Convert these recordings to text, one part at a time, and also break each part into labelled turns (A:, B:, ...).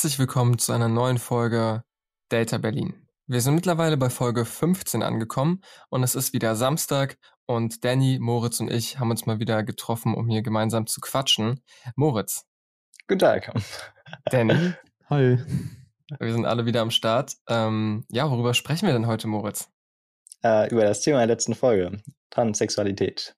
A: Herzlich willkommen zu einer neuen Folge Data Berlin. Wir sind mittlerweile bei Folge 15 angekommen und es ist wieder Samstag und Danny, Moritz und ich haben uns mal wieder getroffen, um hier gemeinsam zu quatschen. Moritz.
B: Guten Tag.
A: Danny.
C: Hi.
A: Wir sind alle wieder am Start. Ähm, ja, worüber sprechen wir denn heute, Moritz?
B: Äh, über das Thema der letzten Folge, Transsexualität.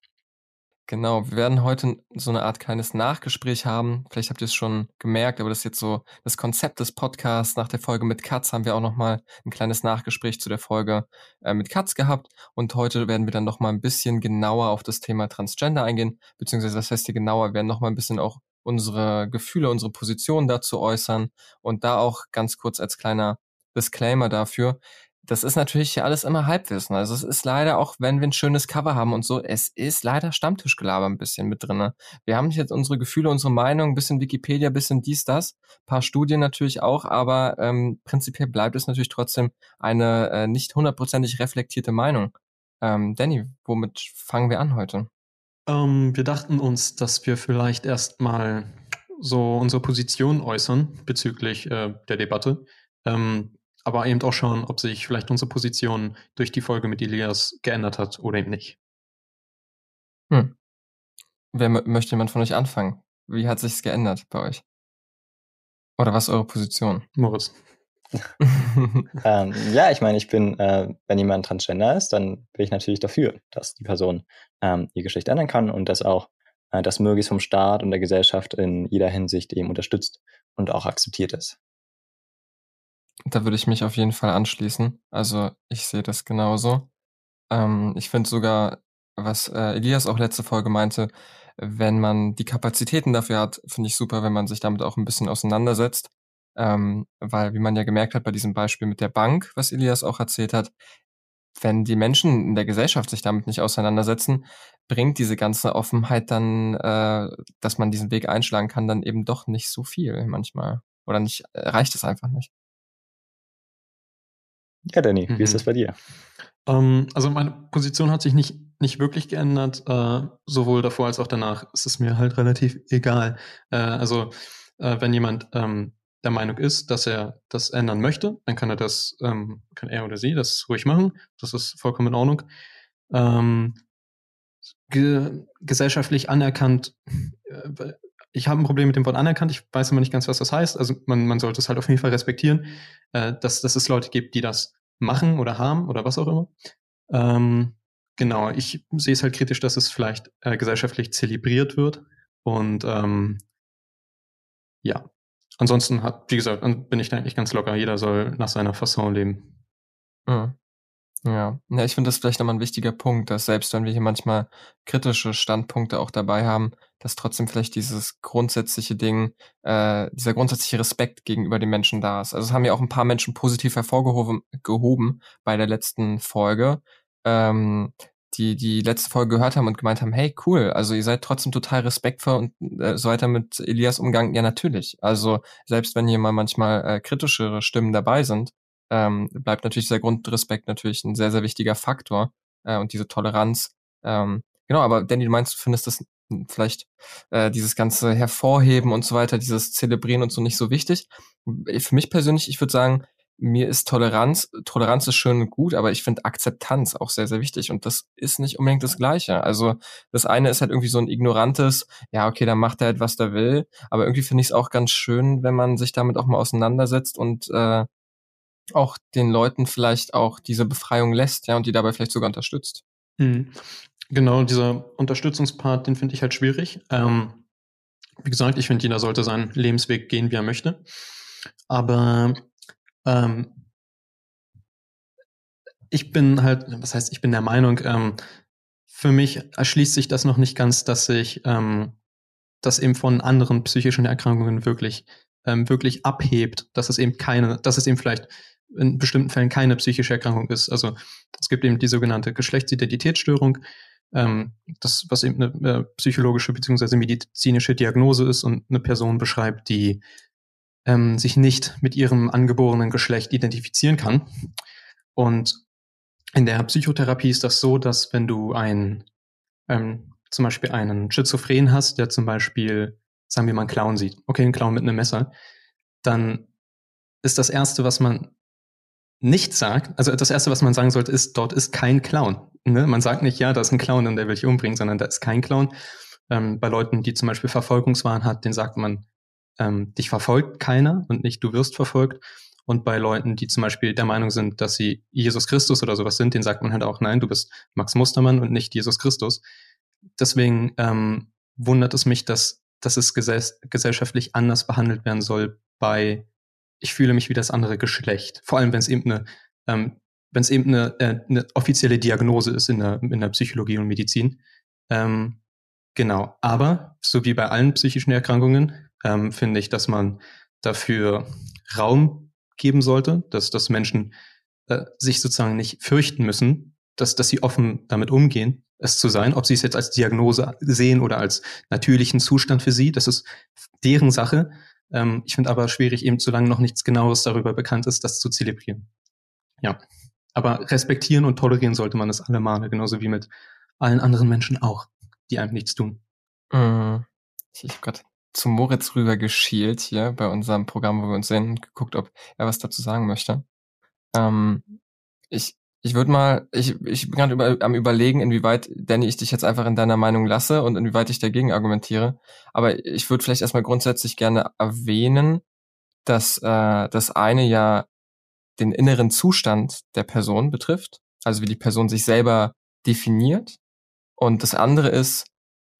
A: Genau, wir werden heute so eine Art kleines Nachgespräch haben. Vielleicht habt ihr es schon gemerkt, aber das ist jetzt so das Konzept des Podcasts. Nach der Folge mit Katz haben wir auch nochmal ein kleines Nachgespräch zu der Folge äh, mit Katz gehabt. Und heute werden wir dann nochmal ein bisschen genauer auf das Thema Transgender eingehen. Beziehungsweise, was heißt hier genauer? Wir werden nochmal ein bisschen auch unsere Gefühle, unsere Positionen dazu äußern. Und da auch ganz kurz als kleiner Disclaimer dafür das ist natürlich alles immer Halbwissen. Also es ist leider auch, wenn wir ein schönes Cover haben und so, es ist leider Stammtischgelaber ein bisschen mit drinne. Wir haben jetzt unsere Gefühle, unsere Meinung, ein bisschen Wikipedia, ein bisschen dies, das, paar Studien natürlich auch, aber ähm, prinzipiell bleibt es natürlich trotzdem eine äh, nicht hundertprozentig reflektierte Meinung. Ähm, Danny, womit fangen wir an heute?
C: Ähm, wir dachten uns, dass wir vielleicht erstmal so unsere Position äußern bezüglich äh, der Debatte. Ähm, aber eben auch schauen, ob sich vielleicht unsere Position durch die Folge mit Elias geändert hat oder eben nicht.
A: Hm. Wer möchte jemand von euch anfangen? Wie hat sich's geändert bei euch? Oder was ist eure Position?
C: Moritz.
B: ähm, ja, ich meine, ich bin, äh, wenn jemand Transgender ist, dann bin ich natürlich dafür, dass die Person ähm, ihr Geschlecht ändern kann und dass auch äh, das möglichst vom Staat und der Gesellschaft in jeder Hinsicht eben unterstützt und auch akzeptiert ist.
A: Da würde ich mich auf jeden Fall anschließen. Also ich sehe das genauso. Ähm, ich finde sogar, was äh, Elias auch letzte Folge meinte, wenn man die Kapazitäten dafür hat, finde ich super, wenn man sich damit auch ein bisschen auseinandersetzt. Ähm, weil, wie man ja gemerkt hat bei diesem Beispiel mit der Bank, was Elias auch erzählt hat, wenn die Menschen in der Gesellschaft sich damit nicht auseinandersetzen, bringt diese ganze Offenheit dann, äh, dass man diesen Weg einschlagen kann, dann eben doch nicht so viel manchmal. Oder nicht, äh, reicht es einfach nicht.
B: Ja, Danny, mhm. wie ist das mhm. bei dir?
C: Ähm, also meine Position hat sich nicht, nicht wirklich geändert, äh, sowohl davor als auch danach. Es ist mir halt relativ egal. Äh, also äh, wenn jemand ähm, der Meinung ist, dass er das ändern möchte, dann kann er das, ähm, kann er oder sie das ruhig machen. Das ist vollkommen in Ordnung. Ge gesellschaftlich anerkannt, ich habe ein Problem mit dem Wort anerkannt, ich weiß immer nicht ganz, was das heißt. Also man, man sollte es halt auf jeden Fall respektieren, äh, dass, dass es Leute gibt, die das machen oder haben oder was auch immer. Ähm, genau, ich sehe es halt kritisch, dass es vielleicht äh, gesellschaftlich zelebriert wird. Und ähm, ja, ansonsten hat, wie gesagt, bin ich da eigentlich ganz locker. Jeder soll nach seiner Fasson leben.
A: Mhm. Ja, ja ich finde das vielleicht nochmal ein wichtiger Punkt, dass selbst wenn wir hier manchmal kritische Standpunkte auch dabei haben, dass trotzdem vielleicht dieses grundsätzliche Ding, äh, dieser grundsätzliche Respekt gegenüber den Menschen da ist. Also es haben ja auch ein paar Menschen positiv hervorgehoben gehoben bei der letzten Folge, ähm, die die letzte Folge gehört haben und gemeint haben, hey, cool, also ihr seid trotzdem total respektvoll und äh, so weiter mit Elias Umgang. Ja, natürlich. Also selbst wenn hier mal manchmal äh, kritischere Stimmen dabei sind, ähm, bleibt natürlich dieser Grundrespekt natürlich ein sehr, sehr wichtiger Faktor äh, und diese Toleranz. Ähm, genau, aber Danny, du meinst, du findest das vielleicht äh, dieses ganze Hervorheben und so weiter, dieses Zelebrieren und so nicht so wichtig. Für mich persönlich, ich würde sagen, mir ist Toleranz, Toleranz ist schön und gut, aber ich finde Akzeptanz auch sehr, sehr wichtig und das ist nicht unbedingt das Gleiche. Also das eine ist halt irgendwie so ein ignorantes, ja, okay, dann macht er halt, was der will, aber irgendwie finde ich es auch ganz schön, wenn man sich damit auch mal auseinandersetzt und äh, auch den Leuten vielleicht auch diese Befreiung lässt, ja, und die dabei vielleicht sogar unterstützt.
C: Mhm. Genau, dieser Unterstützungspart, den finde ich halt schwierig. Ähm, wie gesagt, ich finde, jeder sollte seinen Lebensweg gehen, wie er möchte. Aber ähm, ich bin halt, was heißt, ich bin der Meinung, ähm, für mich erschließt sich das noch nicht ganz, dass sich ähm, das eben von anderen psychischen Erkrankungen wirklich ähm, wirklich abhebt, dass es eben keine, dass es eben vielleicht in bestimmten Fällen keine psychische Erkrankung ist. Also es gibt eben die sogenannte Geschlechtsidentitätsstörung, ähm, das, was eben eine äh, psychologische bzw. medizinische Diagnose ist und eine Person beschreibt, die ähm, sich nicht mit ihrem angeborenen Geschlecht identifizieren kann. Und in der Psychotherapie ist das so, dass wenn du ein, ähm, zum Beispiel einen Schizophren hast, der zum Beispiel, sagen wir mal, einen Clown sieht, okay, einen Clown mit einem Messer, dann ist das Erste, was man nicht sagt, also das Erste, was man sagen sollte, ist, dort ist kein Clown. Ne? Man sagt nicht, ja, da ist ein Clown und der will dich umbringen, sondern da ist kein Clown. Ähm, bei Leuten, die zum Beispiel Verfolgungswahn hat, den sagt man, ähm, dich verfolgt keiner und nicht du wirst verfolgt. Und bei Leuten, die zum Beispiel der Meinung sind, dass sie Jesus Christus oder sowas sind, den sagt man halt auch, nein, du bist Max Mustermann und nicht Jesus Christus. Deswegen ähm, wundert es mich, dass, dass es gesell gesellschaftlich anders behandelt werden soll bei ich fühle mich wie das andere Geschlecht. Vor allem, wenn es eben eine, ähm, wenn es eben eine, äh, eine offizielle Diagnose ist in der, in der Psychologie und Medizin. Ähm, genau. Aber, so wie bei allen psychischen Erkrankungen, ähm, finde ich, dass man dafür Raum geben sollte, dass, dass Menschen äh, sich sozusagen nicht fürchten müssen, dass, dass sie offen damit umgehen, es zu sein, ob sie es jetzt als Diagnose sehen oder als natürlichen Zustand für sie, das ist deren Sache. Ähm, ich finde aber schwierig, eben solange noch nichts Genaues darüber bekannt ist, das zu zelebrieren. Ja. Aber respektieren und tolerieren sollte man es alle Male, genauso wie mit allen anderen Menschen auch, die einem nichts tun.
A: Mhm. Ich habe gerade zu Moritz rüber geschielt hier bei unserem Programm, wo wir uns sehen und geguckt, ob er was dazu sagen möchte. Ähm, ich ich würde mal, ich, ich bin gerade über, am überlegen, inwieweit, Danny, ich dich jetzt einfach in deiner Meinung lasse und inwieweit ich dagegen argumentiere. Aber ich würde vielleicht erstmal grundsätzlich gerne erwähnen, dass äh, das eine ja den inneren Zustand der Person betrifft, also wie die Person sich selber definiert. Und das andere ist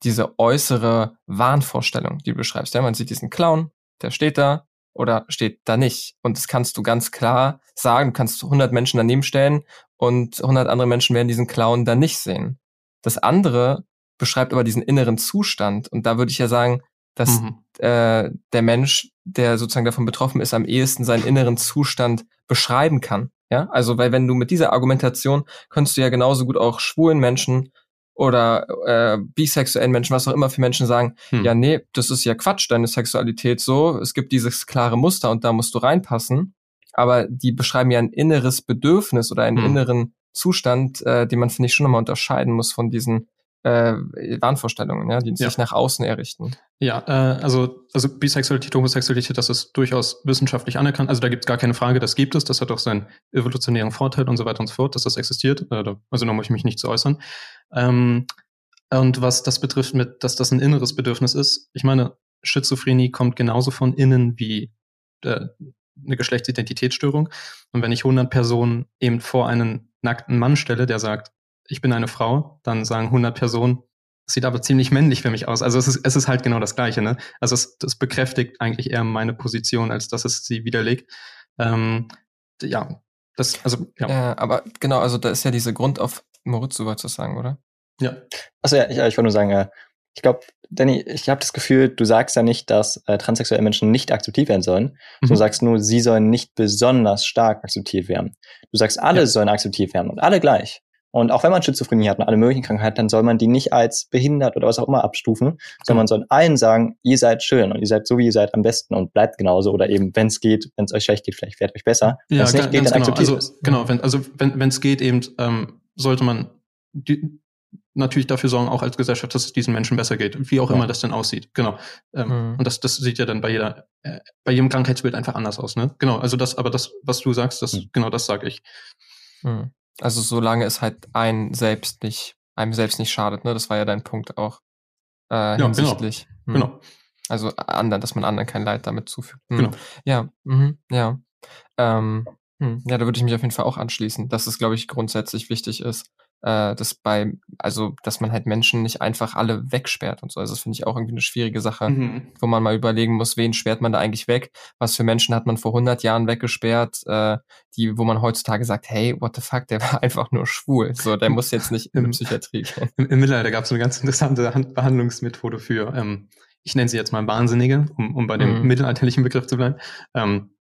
A: diese äußere Wahnvorstellung, die du beschreibst. Ja, man sieht diesen Clown, der steht da, oder steht da nicht. Und das kannst du ganz klar sagen. Du kannst 100 Menschen daneben stellen und 100 andere Menschen werden diesen Clown dann nicht sehen. Das andere beschreibt aber diesen inneren Zustand. Und da würde ich ja sagen, dass mhm. äh, der Mensch, der sozusagen davon betroffen ist, am ehesten seinen inneren Zustand beschreiben kann. Ja, also weil wenn du mit dieser Argumentation könntest du ja genauso gut auch schwulen Menschen oder äh, bisexuellen Menschen, was auch immer für Menschen sagen, hm. ja, nee, das ist ja Quatsch, deine Sexualität so, es gibt dieses klare Muster und da musst du reinpassen. Aber die beschreiben ja ein inneres Bedürfnis oder einen hm. inneren Zustand, äh, den man, finde ich, schon nochmal unterscheiden muss von diesen äh, Wahnvorstellungen, ja, die sich nach außen errichten.
C: Ja, äh, also, also Bisexualität, Homosexualität, das ist durchaus wissenschaftlich anerkannt. Also da gibt es gar keine Frage, das gibt es, das hat auch seinen evolutionären Vorteil und so weiter und so fort, dass das existiert. Äh, also da muss ich mich nicht zu äußern. Ähm, und was das betrifft, mit, dass das ein inneres Bedürfnis ist, ich meine, Schizophrenie kommt genauso von innen wie äh, eine Geschlechtsidentitätsstörung. Und wenn ich 100 Personen eben vor einen nackten Mann stelle, der sagt, ich bin eine Frau, dann sagen 100 Personen, sieht aber ziemlich männlich für mich aus. Also es ist, es ist halt genau das Gleiche. Ne? Also es, das bekräftigt eigentlich eher meine Position, als dass es sie widerlegt. Ähm, ja, das, also, ja.
A: ja. Aber genau, also da ist ja diese Grund auf Moritz sowas zu sagen, oder?
B: Ja. Achso, ja, ich, ich wollte nur sagen, äh, ich glaube, Danny, ich habe das Gefühl, du sagst ja nicht, dass äh, transsexuelle Menschen nicht akzeptiert werden sollen. Mhm. Du sagst nur, sie sollen nicht besonders stark akzeptiert werden. Du sagst, alle ja. sollen akzeptiert werden und alle gleich. Und auch wenn man Schizophrenie hat und alle möglichen Krankheiten, dann soll man die nicht als behindert oder was auch immer abstufen, sondern man soll allen sagen, ihr seid schön und ihr seid so, wie ihr seid am besten und bleibt genauso. Oder eben, wenn es geht, wenn es euch schlecht geht, vielleicht werdet euch besser.
C: Ja, wenn es nicht geht, dann genau. akzeptiert also, es. Genau, wenn, also wenn es geht, eben ähm, sollte man die, natürlich dafür sorgen, auch als Gesellschaft, dass es diesen Menschen besser geht, wie auch ja. immer das denn aussieht. Genau. Ähm, mhm. Und das, das sieht ja dann bei jeder, äh, bei jedem Krankheitsbild einfach anders aus, ne? Genau, also das, aber das, was du sagst, das, mhm. genau das sage ich.
A: Mhm. Also solange es halt ein selbst nicht, einem selbst nicht schadet, ne? Das war ja dein Punkt auch äh, ja, genau. hinsichtlich.
C: Genau. Genau.
A: Also anderen, dass man anderen kein Leid damit zufügt.
C: Hm. Genau.
A: Ja, mhm, ja. Ähm, hm. Ja, da würde ich mich auf jeden Fall auch anschließen, dass es, glaube ich, grundsätzlich wichtig ist, äh, dass bei, also, dass man halt Menschen nicht einfach alle wegsperrt und so. Also das finde ich auch irgendwie eine schwierige Sache, mhm. wo man mal überlegen muss, wen sperrt man da eigentlich weg? Was für Menschen hat man vor 100 Jahren weggesperrt, äh, die, wo man heutzutage sagt, hey, what the fuck, der war einfach nur schwul. So, der muss jetzt nicht in die Psychiatrie gehen.
C: Im, im Mittelalter gab es eine ganz interessante Behandlungsmethode für, ähm, ich nenne sie jetzt mal Wahnsinnige, um, um bei dem mhm. mittelalterlichen Begriff zu bleiben. Ähm,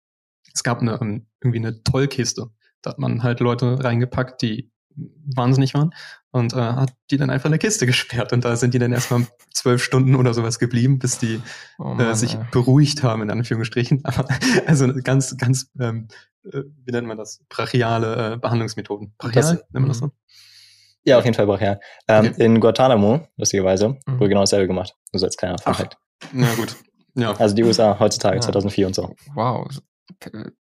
C: es gab eine, ähm, irgendwie eine Tollkiste. Da hat man halt Leute reingepackt, die wahnsinnig waren und äh, hat die dann einfach in eine Kiste gesperrt und da sind die dann erstmal zwölf Stunden oder sowas geblieben, bis die oh Mann, äh, sich ey. beruhigt haben, in Anführungsstrichen. Aber, also ganz, ganz, ähm, äh, wie nennt man das? Brachiale äh, Behandlungsmethoden.
B: Brachial, nennt man das so? Ja, auf jeden Fall brachial. Ähm, okay. In Guantanamo, lustigerweise, mhm. wurde genau dasselbe gemacht. Nur so als kleiner Fun.
C: Na gut.
B: Ja. Also die USA heutzutage, ja. 2004 und so.
A: Wow.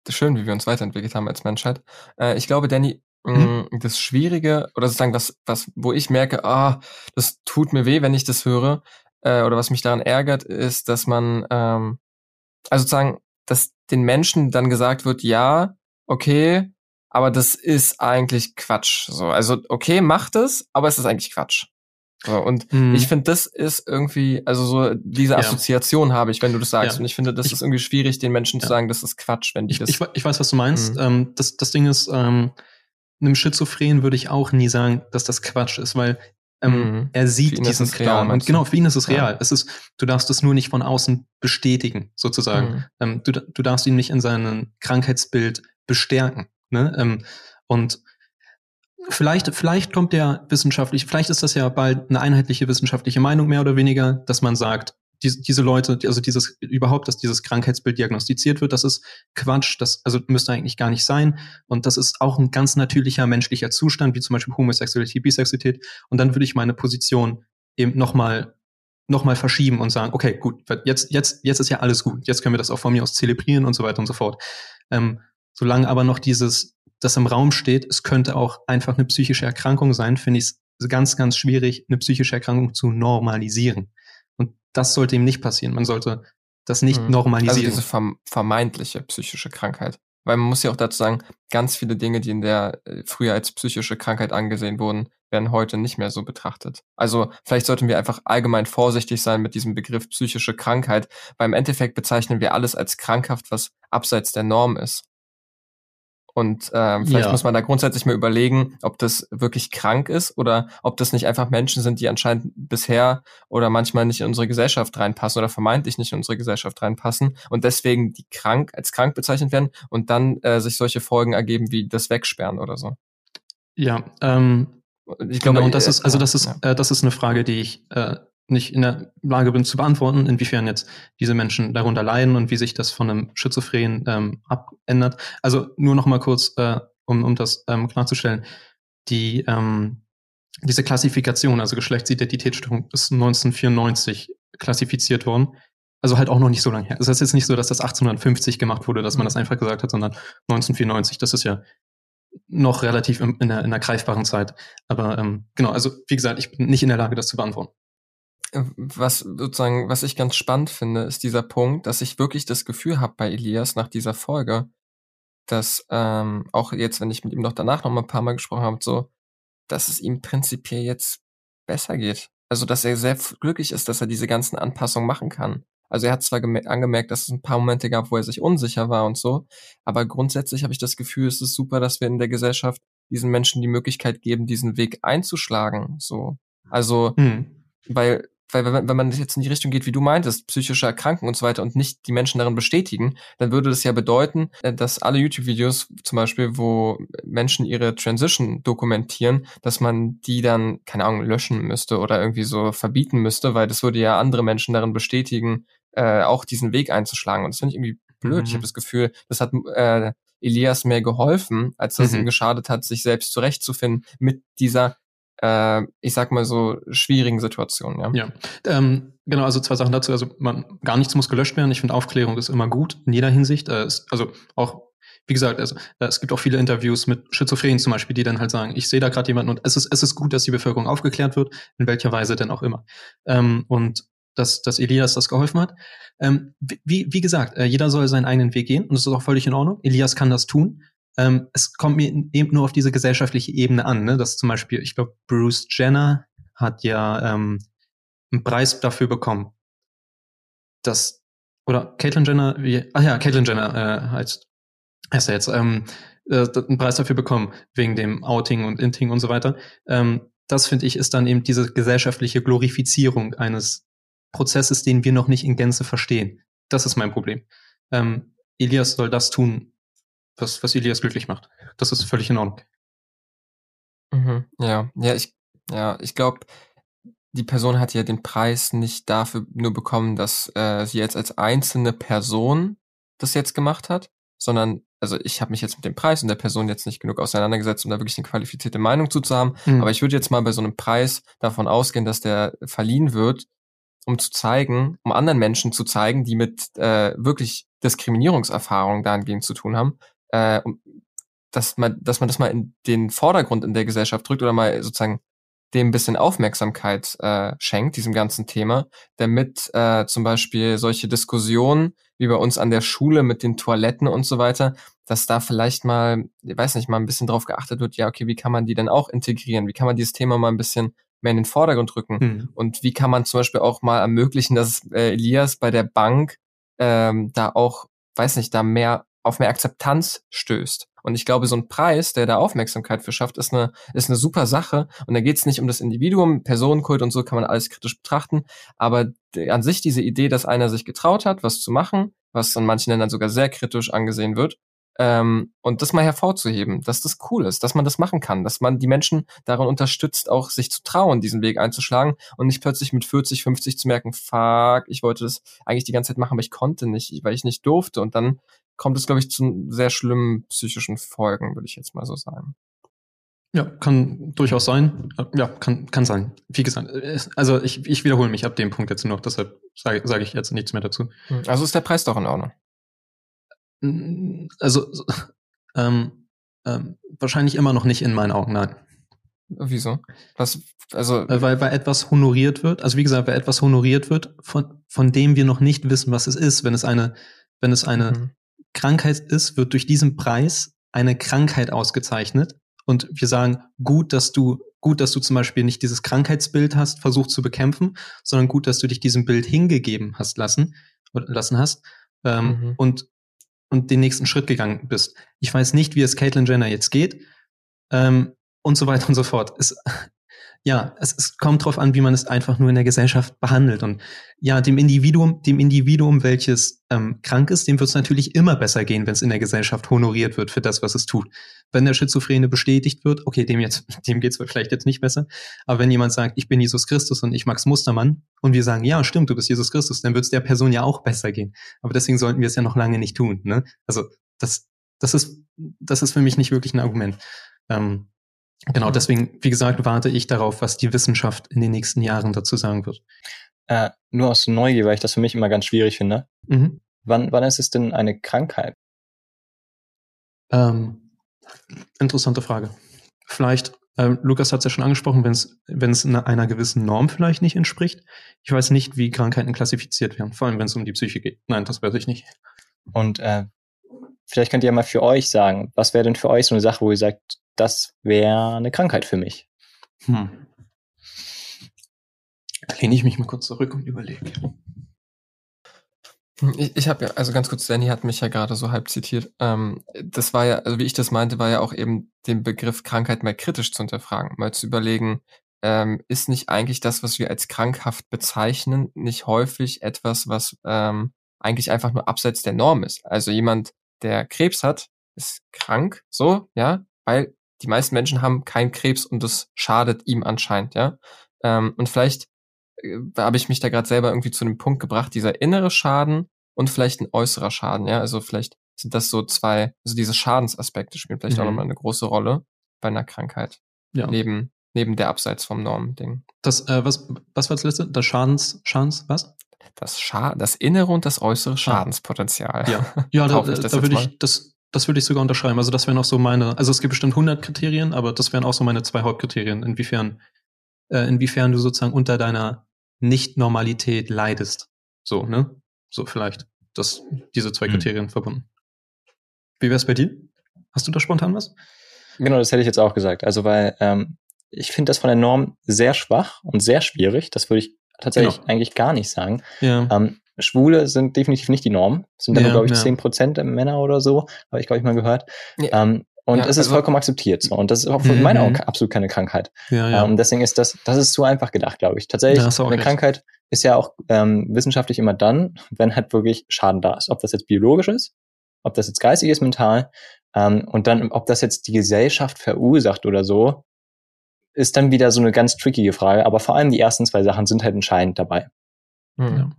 A: Schön, wie wir uns weiterentwickelt haben als Menschheit. Äh, ich glaube, Danny, mhm. das Schwierige, oder sozusagen was, was, wo ich merke, ah, das tut mir weh, wenn ich das höre, äh, oder was mich daran ärgert, ist, dass man, ähm, also sozusagen, dass den Menschen dann gesagt wird, ja, okay, aber das ist eigentlich Quatsch. So, also okay, macht es, aber es ist eigentlich Quatsch. So, und mhm. ich finde, das ist irgendwie, also so diese Assoziation ja. habe ich, wenn du das sagst. Ja. Und ich finde, das ich, ist irgendwie schwierig, den Menschen ja. zu sagen, das ist Quatsch, wenn die
C: ich,
A: das.
C: Ich, ich, weiß, was du meinst. Mhm. Ähm, das, das Ding ist, ähm, einem Schizophren würde ich auch nie sagen, dass das Quatsch ist, weil ähm, mhm. er sieht diesen Clown. Und genau, für ihn ist es real. Es ist, du darfst es nur nicht von außen bestätigen, sozusagen. Mhm. Ähm, du, du darfst ihn nicht in seinem Krankheitsbild bestärken. Ne? Ähm, und vielleicht, vielleicht kommt der wissenschaftlich, vielleicht ist das ja bald eine einheitliche wissenschaftliche Meinung mehr oder weniger, dass man sagt, diese, diese Leute, also dieses überhaupt, dass dieses Krankheitsbild diagnostiziert wird, das ist Quatsch, das also müsste eigentlich gar nicht sein. Und das ist auch ein ganz natürlicher menschlicher Zustand, wie zum Beispiel Homosexualität, Bisexualität. Und dann würde ich meine Position eben nochmal noch mal verschieben und sagen, okay, gut, jetzt, jetzt, jetzt ist ja alles gut, jetzt können wir das auch von mir aus zelebrieren und so weiter und so fort. Ähm, solange aber noch dieses, das im Raum steht, es könnte auch einfach eine psychische Erkrankung sein, finde ich es ganz, ganz schwierig, eine psychische Erkrankung zu normalisieren. Das sollte ihm nicht passieren. Man sollte das nicht hm. normalisieren.
A: Also diese vermeintliche psychische Krankheit. Weil man muss ja auch dazu sagen, ganz viele Dinge, die in der äh, früher als psychische Krankheit angesehen wurden, werden heute nicht mehr so betrachtet. Also vielleicht sollten wir einfach allgemein vorsichtig sein mit diesem Begriff psychische Krankheit, weil im Endeffekt bezeichnen wir alles als krankhaft, was abseits der Norm ist. Und äh, vielleicht ja. muss man da grundsätzlich mal überlegen, ob das wirklich krank ist oder ob das nicht einfach Menschen sind, die anscheinend bisher oder manchmal nicht in unsere Gesellschaft reinpassen oder vermeintlich nicht in unsere Gesellschaft reinpassen und deswegen die krank als krank bezeichnet werden und dann äh, sich solche Folgen ergeben wie das Wegsperren oder so.
C: Ja, ähm, ich glaube, genau, und das ist also das ist ja. äh, das ist eine Frage, die ich äh, nicht in der Lage bin zu beantworten, inwiefern jetzt diese Menschen darunter leiden und wie sich das von einem Schizophren ähm, abändert. Also nur noch mal kurz, äh, um, um das ähm, klarzustellen. Die, ähm, diese Klassifikation, also Geschlechtsidentitätsstörung, ist 1994 klassifiziert worden. Also halt auch noch nicht so lange her. Es ist jetzt nicht so, dass das 1850 gemacht wurde, dass man mhm. das einfach gesagt hat, sondern 1994. Das ist ja noch relativ in, in, der, in der greifbaren Zeit. Aber ähm, genau, also wie gesagt, ich bin nicht in der Lage, das zu beantworten
A: was sozusagen, was ich ganz spannend finde, ist dieser Punkt, dass ich wirklich das Gefühl habe bei Elias nach dieser Folge, dass ähm, auch jetzt, wenn ich mit ihm noch danach noch mal ein paar Mal gesprochen habe, so, dass es ihm prinzipiell jetzt besser geht. Also, dass er sehr glücklich ist, dass er diese ganzen Anpassungen machen kann. Also er hat zwar angemerkt, dass es ein paar Momente gab, wo er sich unsicher war und so, aber grundsätzlich habe ich das Gefühl, es ist super, dass wir in der Gesellschaft diesen Menschen die Möglichkeit geben, diesen Weg einzuschlagen. So, also, hm. weil weil wenn, wenn man jetzt in die Richtung geht, wie du meintest, psychische Erkrankungen und so weiter und nicht die Menschen darin bestätigen, dann würde das ja bedeuten, äh, dass alle YouTube-Videos zum Beispiel, wo Menschen ihre Transition dokumentieren, dass man die dann, keine Ahnung, löschen müsste oder irgendwie so verbieten müsste, weil das würde ja andere Menschen darin bestätigen, äh, auch diesen Weg einzuschlagen. Und das finde ich irgendwie blöd. Mhm. Ich habe das Gefühl, das hat äh, Elias mehr geholfen, als dass mhm. ihm geschadet hat, sich selbst zurechtzufinden mit dieser äh, ich sag mal so, schwierigen Situationen. Ja,
C: ja. Ähm, genau, also zwei Sachen dazu. Also man, gar nichts muss gelöscht werden. Ich finde Aufklärung ist immer gut in jeder Hinsicht. Äh, ist, also auch wie gesagt, also, äh, es gibt auch viele Interviews mit Schizophrenen zum Beispiel, die dann halt sagen, ich sehe da gerade jemanden und es ist, es ist gut, dass die Bevölkerung aufgeklärt wird, in welcher Weise denn auch immer. Ähm, und dass, dass Elias das geholfen hat. Ähm, wie, wie gesagt, äh, jeder soll seinen eigenen Weg gehen und das ist auch völlig in Ordnung. Elias kann das tun. Ähm, es kommt mir eben nur auf diese gesellschaftliche Ebene an, ne? dass zum Beispiel, ich glaube, Bruce Jenner hat ja ähm, einen Preis dafür bekommen, dass, oder Caitlyn Jenner, wie, ach ja, Caitlyn Jenner äh, heißt, heißt er jetzt, ähm, äh, einen Preis dafür bekommen, wegen dem Outing und Inting und so weiter. Ähm, das finde ich ist dann eben diese gesellschaftliche Glorifizierung eines Prozesses, den wir noch nicht in Gänze verstehen. Das ist mein Problem. Ähm, Elias soll das tun, was, was Elias glücklich macht. Das ist völlig in Ordnung.
A: Mhm, ja, ja, ich, ja, ich glaube, die Person hat ja den Preis nicht dafür nur bekommen, dass äh, sie jetzt als einzelne Person das jetzt gemacht hat, sondern, also ich habe mich jetzt mit dem Preis und der Person jetzt nicht genug auseinandergesetzt, um da wirklich eine qualifizierte Meinung zu, zu haben. Mhm. Aber ich würde jetzt mal bei so einem Preis davon ausgehen, dass der verliehen wird, um zu zeigen, um anderen Menschen zu zeigen, die mit äh, wirklich Diskriminierungserfahrungen dahingehend zu tun haben, äh, dass man, dass man das mal in den Vordergrund in der Gesellschaft drückt oder mal sozusagen dem ein bisschen Aufmerksamkeit äh, schenkt, diesem ganzen Thema, damit äh, zum Beispiel solche Diskussionen wie bei uns an der Schule mit den Toiletten und so weiter, dass da vielleicht mal, ich weiß nicht, mal ein bisschen drauf geachtet wird, ja, okay, wie kann man die denn auch integrieren? Wie kann man dieses Thema mal ein bisschen mehr in den Vordergrund rücken? Mhm. Und wie kann man zum Beispiel auch mal ermöglichen, dass äh, Elias bei der Bank ähm, da auch, weiß nicht, da mehr auf mehr Akzeptanz stößt. Und ich glaube, so ein Preis, der da Aufmerksamkeit für schafft, ist eine, ist eine super Sache. Und da geht es nicht um das Individuum, Personenkult und so kann man alles kritisch betrachten. Aber an sich diese Idee, dass einer sich getraut hat, was zu machen, was an manchen Ländern sogar sehr kritisch angesehen wird, ähm, und das mal hervorzuheben, dass das cool ist, dass man das machen kann, dass man die Menschen daran unterstützt, auch sich zu trauen, diesen Weg einzuschlagen und nicht plötzlich mit 40, 50 zu merken, fuck, ich wollte das eigentlich die ganze Zeit machen, aber ich konnte nicht, weil ich nicht durfte. Und dann kommt es, glaube ich, zu sehr schlimmen psychischen Folgen, würde ich jetzt mal so sagen.
C: Ja, kann durchaus sein. Ja, kann, kann sein. Wie gesagt, also ich, ich wiederhole mich ab dem Punkt jetzt noch, deshalb sage sag ich jetzt nichts mehr dazu.
A: Hm, also ist der Preis doch in Ordnung.
C: Also ähm, ähm, wahrscheinlich immer noch nicht in meinen Augen, nein.
A: Wieso? Was, also
C: weil, weil etwas honoriert wird, also wie gesagt, weil etwas honoriert wird, von, von dem wir noch nicht wissen, was es ist. Wenn es eine, wenn es eine mhm. Krankheit ist, wird durch diesen Preis eine Krankheit ausgezeichnet. Und wir sagen, gut, dass du, gut, dass du zum Beispiel nicht dieses Krankheitsbild hast, versucht zu bekämpfen, sondern gut, dass du dich diesem Bild hingegeben hast lassen, lassen hast. Ähm, mhm. Und und den nächsten Schritt gegangen bist. Ich weiß nicht, wie es Caitlyn Jenner jetzt geht ähm, und so weiter und so fort. Es, ja, es, es kommt drauf an, wie man es einfach nur in der Gesellschaft behandelt. Und ja, dem Individuum, dem Individuum, welches ähm, krank ist, dem wird es natürlich immer besser gehen, wenn es in der Gesellschaft honoriert wird für das, was es tut. Wenn der Schizophrene bestätigt wird, okay, dem jetzt, dem geht's vielleicht jetzt nicht besser. Aber wenn jemand sagt, ich bin Jesus Christus und ich Max Mustermann, und wir sagen, ja, stimmt, du bist Jesus Christus, dann wird es der Person ja auch besser gehen. Aber deswegen sollten wir es ja noch lange nicht tun. Ne? Also das, das ist, das ist für mich nicht wirklich ein Argument. Ähm, Genau, deswegen, wie gesagt, warte ich darauf, was die Wissenschaft in den nächsten Jahren dazu sagen wird.
B: Äh, nur aus Neugier, weil ich das für mich immer ganz schwierig finde. Mhm. Wann, wann ist es denn eine Krankheit?
C: Ähm, interessante Frage. Vielleicht, ähm, Lukas hat es ja schon angesprochen, wenn es wenn es einer gewissen Norm vielleicht nicht entspricht. Ich weiß nicht, wie Krankheiten klassifiziert werden, vor allem wenn es um die Psyche geht. Nein, das weiß ich nicht.
B: Und äh, vielleicht könnt ihr ja mal für euch sagen, was wäre denn für euch so eine Sache, wo ihr sagt, das wäre eine Krankheit für mich. Hm.
C: Lehne ich mich mal kurz zurück und überlege.
A: Ich, ich habe ja, also ganz kurz, Danny hat mich ja gerade so halb zitiert. Ähm, das war ja, also wie ich das meinte, war ja auch eben den Begriff Krankheit mal kritisch zu hinterfragen, mal zu überlegen, ähm, ist nicht eigentlich das, was wir als krankhaft bezeichnen, nicht häufig etwas, was ähm, eigentlich einfach nur abseits der Norm ist. Also jemand, der Krebs hat, ist krank, so, ja, weil die meisten Menschen haben keinen Krebs und das schadet ihm anscheinend, ja. Ähm, und vielleicht äh, habe ich mich da gerade selber irgendwie zu dem Punkt gebracht, dieser innere Schaden und vielleicht ein äußerer Schaden, ja. Also vielleicht sind das so zwei, also diese Schadensaspekte spielen vielleicht mhm. auch nochmal eine große Rolle bei einer Krankheit. Ja. Neben, neben der Abseits vom Norm-Ding.
C: Das, äh, was, was war das letzte? Das Schadens, Schadens, was?
A: Das, Scha das innere und das äußere ah. Schadenspotenzial.
C: Ja, ja da, da, da würde ich, das, das würde ich sogar unterschreiben. Also das wären auch so meine, also es gibt bestimmt 100 Kriterien, aber das wären auch so meine zwei Hauptkriterien, inwiefern, äh, inwiefern du sozusagen unter deiner Nicht-Normalität leidest. So, ne? So vielleicht. Das, diese zwei mhm. Kriterien verbunden. Wie wäre es bei dir? Hast du da spontan was?
B: Genau, das hätte ich jetzt auch gesagt. Also weil ähm, ich finde das von der Norm sehr schwach und sehr schwierig. Das würde ich tatsächlich genau. eigentlich gar nicht sagen. Ja. Ähm, Schwule sind definitiv nicht die Norm. sind dann, ja, glaube ich, zehn ja. Prozent Männer oder so, habe ich, glaube ich, mal gehört. Ja. Ähm, und ja, es ist also, vollkommen akzeptiert so. Und das ist auch in meinen Augen absolut keine Krankheit. Ja, ja. Ähm, deswegen ist das, das ist zu einfach gedacht, glaube ich. Tatsächlich, ja, eine recht. Krankheit ist ja auch ähm, wissenschaftlich immer dann, wenn halt wirklich Schaden da ist. Ob das jetzt biologisch ist, ob das jetzt geistig ist, mental, ähm, und dann, ob das jetzt die Gesellschaft verursacht oder so, ist dann wieder so eine ganz trickige Frage. Aber vor allem die ersten zwei Sachen sind halt entscheidend dabei.
A: Mhm.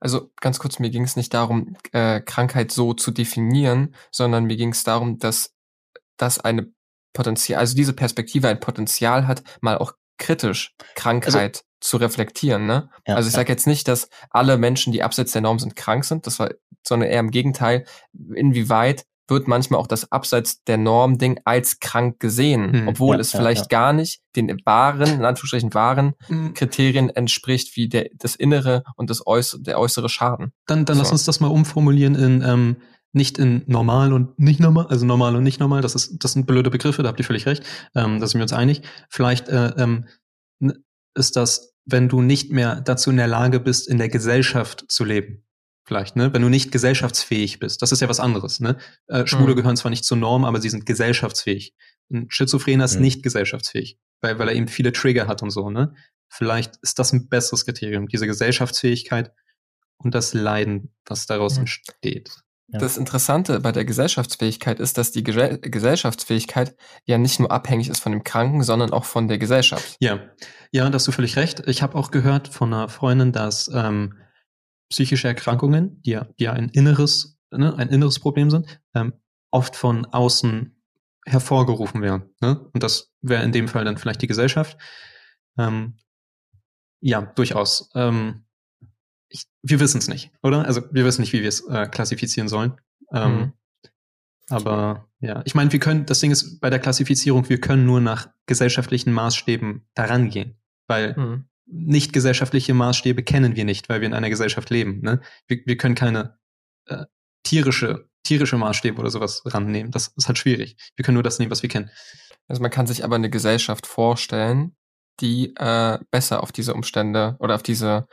A: Also ganz kurz, mir ging es nicht darum, äh, Krankheit so zu definieren, sondern mir ging es darum, dass das eine Potenzial, also diese Perspektive ein Potenzial hat, mal auch kritisch, Krankheit also, zu reflektieren. Ne? Ja, also ich ja. sage jetzt nicht, dass alle Menschen, die abseits der Norm sind, krank sind, das war, sondern eher im Gegenteil, inwieweit wird manchmal auch das abseits der Norm Ding als krank gesehen, hm, obwohl ja, es vielleicht gar nicht den wahren, in Anführungsstrichen wahren hm. Kriterien entspricht, wie der, das innere und das äußere, der äußere Schaden.
C: Dann, dann so. lass uns das mal umformulieren in ähm, nicht in normal und nicht normal, also normal und nicht normal, das ist, das sind blöde Begriffe, da habt ihr völlig recht, ähm, da sind wir uns einig. Vielleicht äh, ähm, ist das, wenn du nicht mehr dazu in der Lage bist, in der Gesellschaft zu leben. Vielleicht, ne? Wenn du nicht gesellschaftsfähig bist. Das ist ja was anderes, ne? Äh, Schwule mhm. gehören zwar nicht zur Norm, aber sie sind gesellschaftsfähig. Ein Schizophrener ist mhm. nicht gesellschaftsfähig, weil, weil er eben viele Trigger hat und so, ne? Vielleicht ist das ein besseres Kriterium, diese Gesellschaftsfähigkeit und das Leiden, was daraus mhm. entsteht.
A: Ja. Das Interessante bei der Gesellschaftsfähigkeit ist, dass die Ge Gesellschaftsfähigkeit ja nicht nur abhängig ist von dem Kranken, sondern auch von der Gesellschaft.
C: Ja, ja, da hast du völlig recht. Ich habe auch gehört von einer Freundin, dass ähm, psychische Erkrankungen, die ja, die ja ein inneres, ne, ein inneres Problem sind, ähm, oft von außen hervorgerufen werden. Ne? Und das wäre in dem Fall dann vielleicht die Gesellschaft. Ähm, ja, durchaus. Ähm, ich, wir wissen es nicht, oder? Also wir wissen nicht, wie wir es äh, klassifizieren sollen. Ähm, mhm. Aber ja, ich meine, wir können, das Ding ist bei der Klassifizierung, wir können nur nach gesellschaftlichen Maßstäben daran gehen, weil mhm. Nicht gesellschaftliche Maßstäbe kennen wir nicht, weil wir in einer Gesellschaft leben. Ne? Wir, wir können keine äh, tierische, tierische Maßstäbe oder sowas rannehmen. Das ist halt schwierig. Wir können nur das nehmen, was wir kennen.
A: Also man kann sich aber eine Gesellschaft vorstellen, die äh, besser auf diese Umstände oder auf diese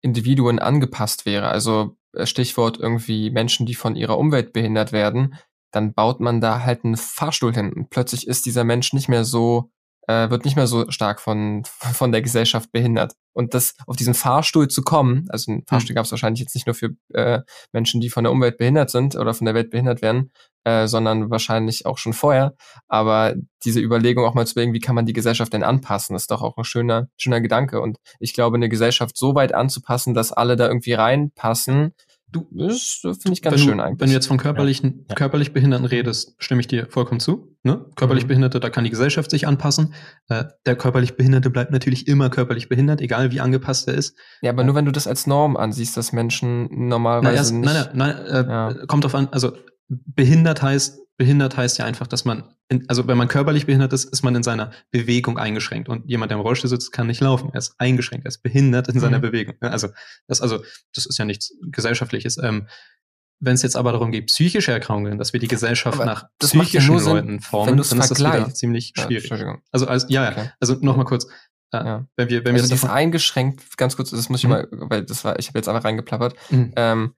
A: Individuen angepasst wäre. Also äh, Stichwort irgendwie Menschen, die von ihrer Umwelt behindert werden, dann baut man da halt einen Fahrstuhl hin und plötzlich ist dieser Mensch nicht mehr so äh, wird nicht mehr so stark von, von der Gesellschaft behindert. Und das auf diesen Fahrstuhl zu kommen, also ein Fahrstuhl mhm. gab es wahrscheinlich jetzt nicht nur für äh, Menschen, die von der Umwelt behindert sind oder von der Welt behindert werden, äh, sondern wahrscheinlich auch schon vorher. Aber diese Überlegung auch mal zu überlegen, wie kann man die Gesellschaft denn anpassen, ist doch auch ein schöner, schöner Gedanke. Und ich glaube, eine Gesellschaft so weit anzupassen, dass alle da irgendwie reinpassen,
C: Du, das finde ich ganz wenn schön du, eigentlich. Wenn du jetzt von körperlichen, ja. körperlich Behinderten redest, stimme ich dir vollkommen zu. Ne? Körperlich mhm. Behinderte, da kann die Gesellschaft sich anpassen. Äh, der körperlich Behinderte bleibt natürlich immer körperlich behindert, egal wie angepasst er ist.
A: Ja, aber äh, nur wenn du das als Norm ansiehst, dass Menschen normalerweise
C: na, erst, nicht. Nein, nein, nein äh, ja. kommt drauf an. Also behindert heißt behindert heißt ja einfach, dass man, in, also wenn man körperlich behindert ist, ist man in seiner Bewegung eingeschränkt. Und jemand, der im Rollstuhl sitzt, kann nicht laufen. Er ist eingeschränkt, er ist behindert in seiner mhm. Bewegung. Also das, also das ist ja nichts Gesellschaftliches. Ähm, wenn es jetzt aber darum geht, psychische Erkrankungen, dass wir die Gesellschaft aber nach psychischen ja Leuten formen, dann ist das wieder ziemlich schwierig. Ja, also, also ja, okay. also nochmal kurz.
A: Äh, ja. Wenn wir, wenn also wir das eingeschränkt, ganz kurz, das muss ich mhm. mal, weil das war, ich habe jetzt einfach reingeplappert. Mhm. Ähm,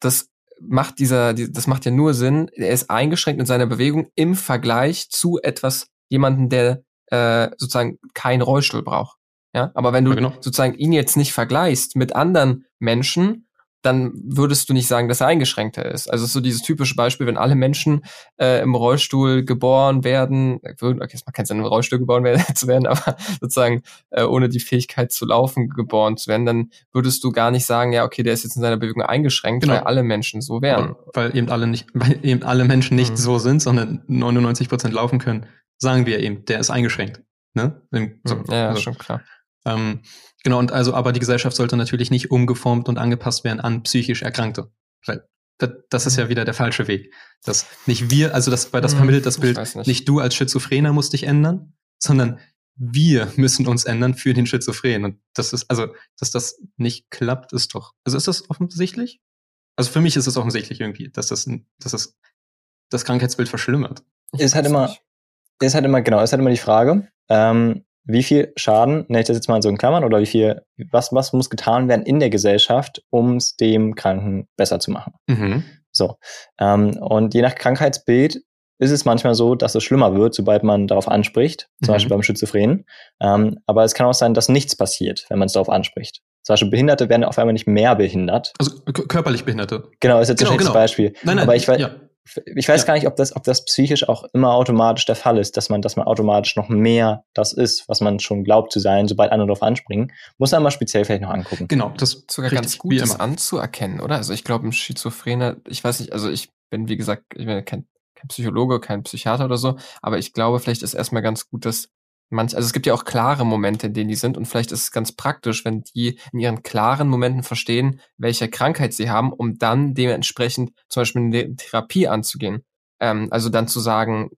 A: das macht dieser, das macht ja nur Sinn, er ist eingeschränkt in seiner Bewegung im Vergleich zu etwas, jemanden, der äh, sozusagen keinen Rollstuhl braucht. Ja, aber wenn du ja, genau. sozusagen ihn jetzt nicht vergleichst mit anderen Menschen, dann würdest du nicht sagen, dass er eingeschränkter ist. Also so dieses typische Beispiel, wenn alle Menschen äh, im Rollstuhl geboren werden, okay, es macht keinen Sinn, im Rollstuhl geboren werden, zu werden, aber sozusagen äh, ohne die Fähigkeit zu laufen geboren zu werden, dann würdest du gar nicht sagen, ja, okay, der ist jetzt in seiner Bewegung eingeschränkt, genau. weil alle Menschen so wären.
C: Weil eben alle nicht, weil eben alle Menschen nicht mhm. so sind, sondern 99 Prozent laufen können, sagen wir eben, der ist eingeschränkt. Ne? So,
A: mhm. ja, also, schon klar.
C: Ähm, Genau, und also, aber die Gesellschaft sollte natürlich nicht umgeformt und angepasst werden an psychisch Erkrankte. Weil das, das ist ja wieder der falsche Weg. Dass nicht wir, also das, weil das hm, vermittelt das Bild, nicht. nicht. du als Schizophrener musst dich ändern, sondern wir müssen uns ändern für den Schizophren. Und das ist, also, dass das nicht klappt, ist doch. Also ist das offensichtlich? Also für mich ist es offensichtlich irgendwie, dass das, dass das das Krankheitsbild verschlimmert.
B: ist halt immer, ist halt immer, genau, ist halt immer die Frage, ähm, wie viel Schaden, nenne ich das jetzt mal so in Klammern, oder wie viel, was, was muss getan werden in der Gesellschaft, um es dem Kranken besser zu machen. Mhm. So. Ähm, und je nach Krankheitsbild ist es manchmal so, dass es schlimmer wird, sobald man darauf anspricht, zum mhm. Beispiel beim Schizophrenen. Ähm, aber es kann auch sein, dass nichts passiert, wenn man es darauf anspricht. Zum Beispiel Behinderte werden auf einmal nicht mehr behindert.
C: Also körperlich Behinderte.
B: Genau, ist jetzt genau, ein schlechtes genau. Beispiel. Nein, nein, aber ich weiß, ja ich weiß ja. gar nicht, ob das, ob das psychisch auch immer automatisch der Fall ist, dass man, dass man automatisch noch mehr das ist, was man schon glaubt zu sein, sobald andere darauf anspringen. Muss man mal speziell vielleicht noch angucken.
A: Genau, das ist sogar ganz gut, das anzuerkennen, oder? Also ich glaube, ein Schizophrener, ich weiß nicht, also ich bin, wie gesagt, ich bin kein, kein Psychologe, kein Psychiater oder so, aber ich glaube, vielleicht ist erstmal ganz gut, das manch, also es gibt ja auch klare Momente, in denen die sind und vielleicht ist es ganz praktisch, wenn die in ihren klaren Momenten verstehen, welche Krankheit sie haben, um dann dementsprechend zum Beispiel eine Therapie anzugehen. Ähm, also dann zu sagen,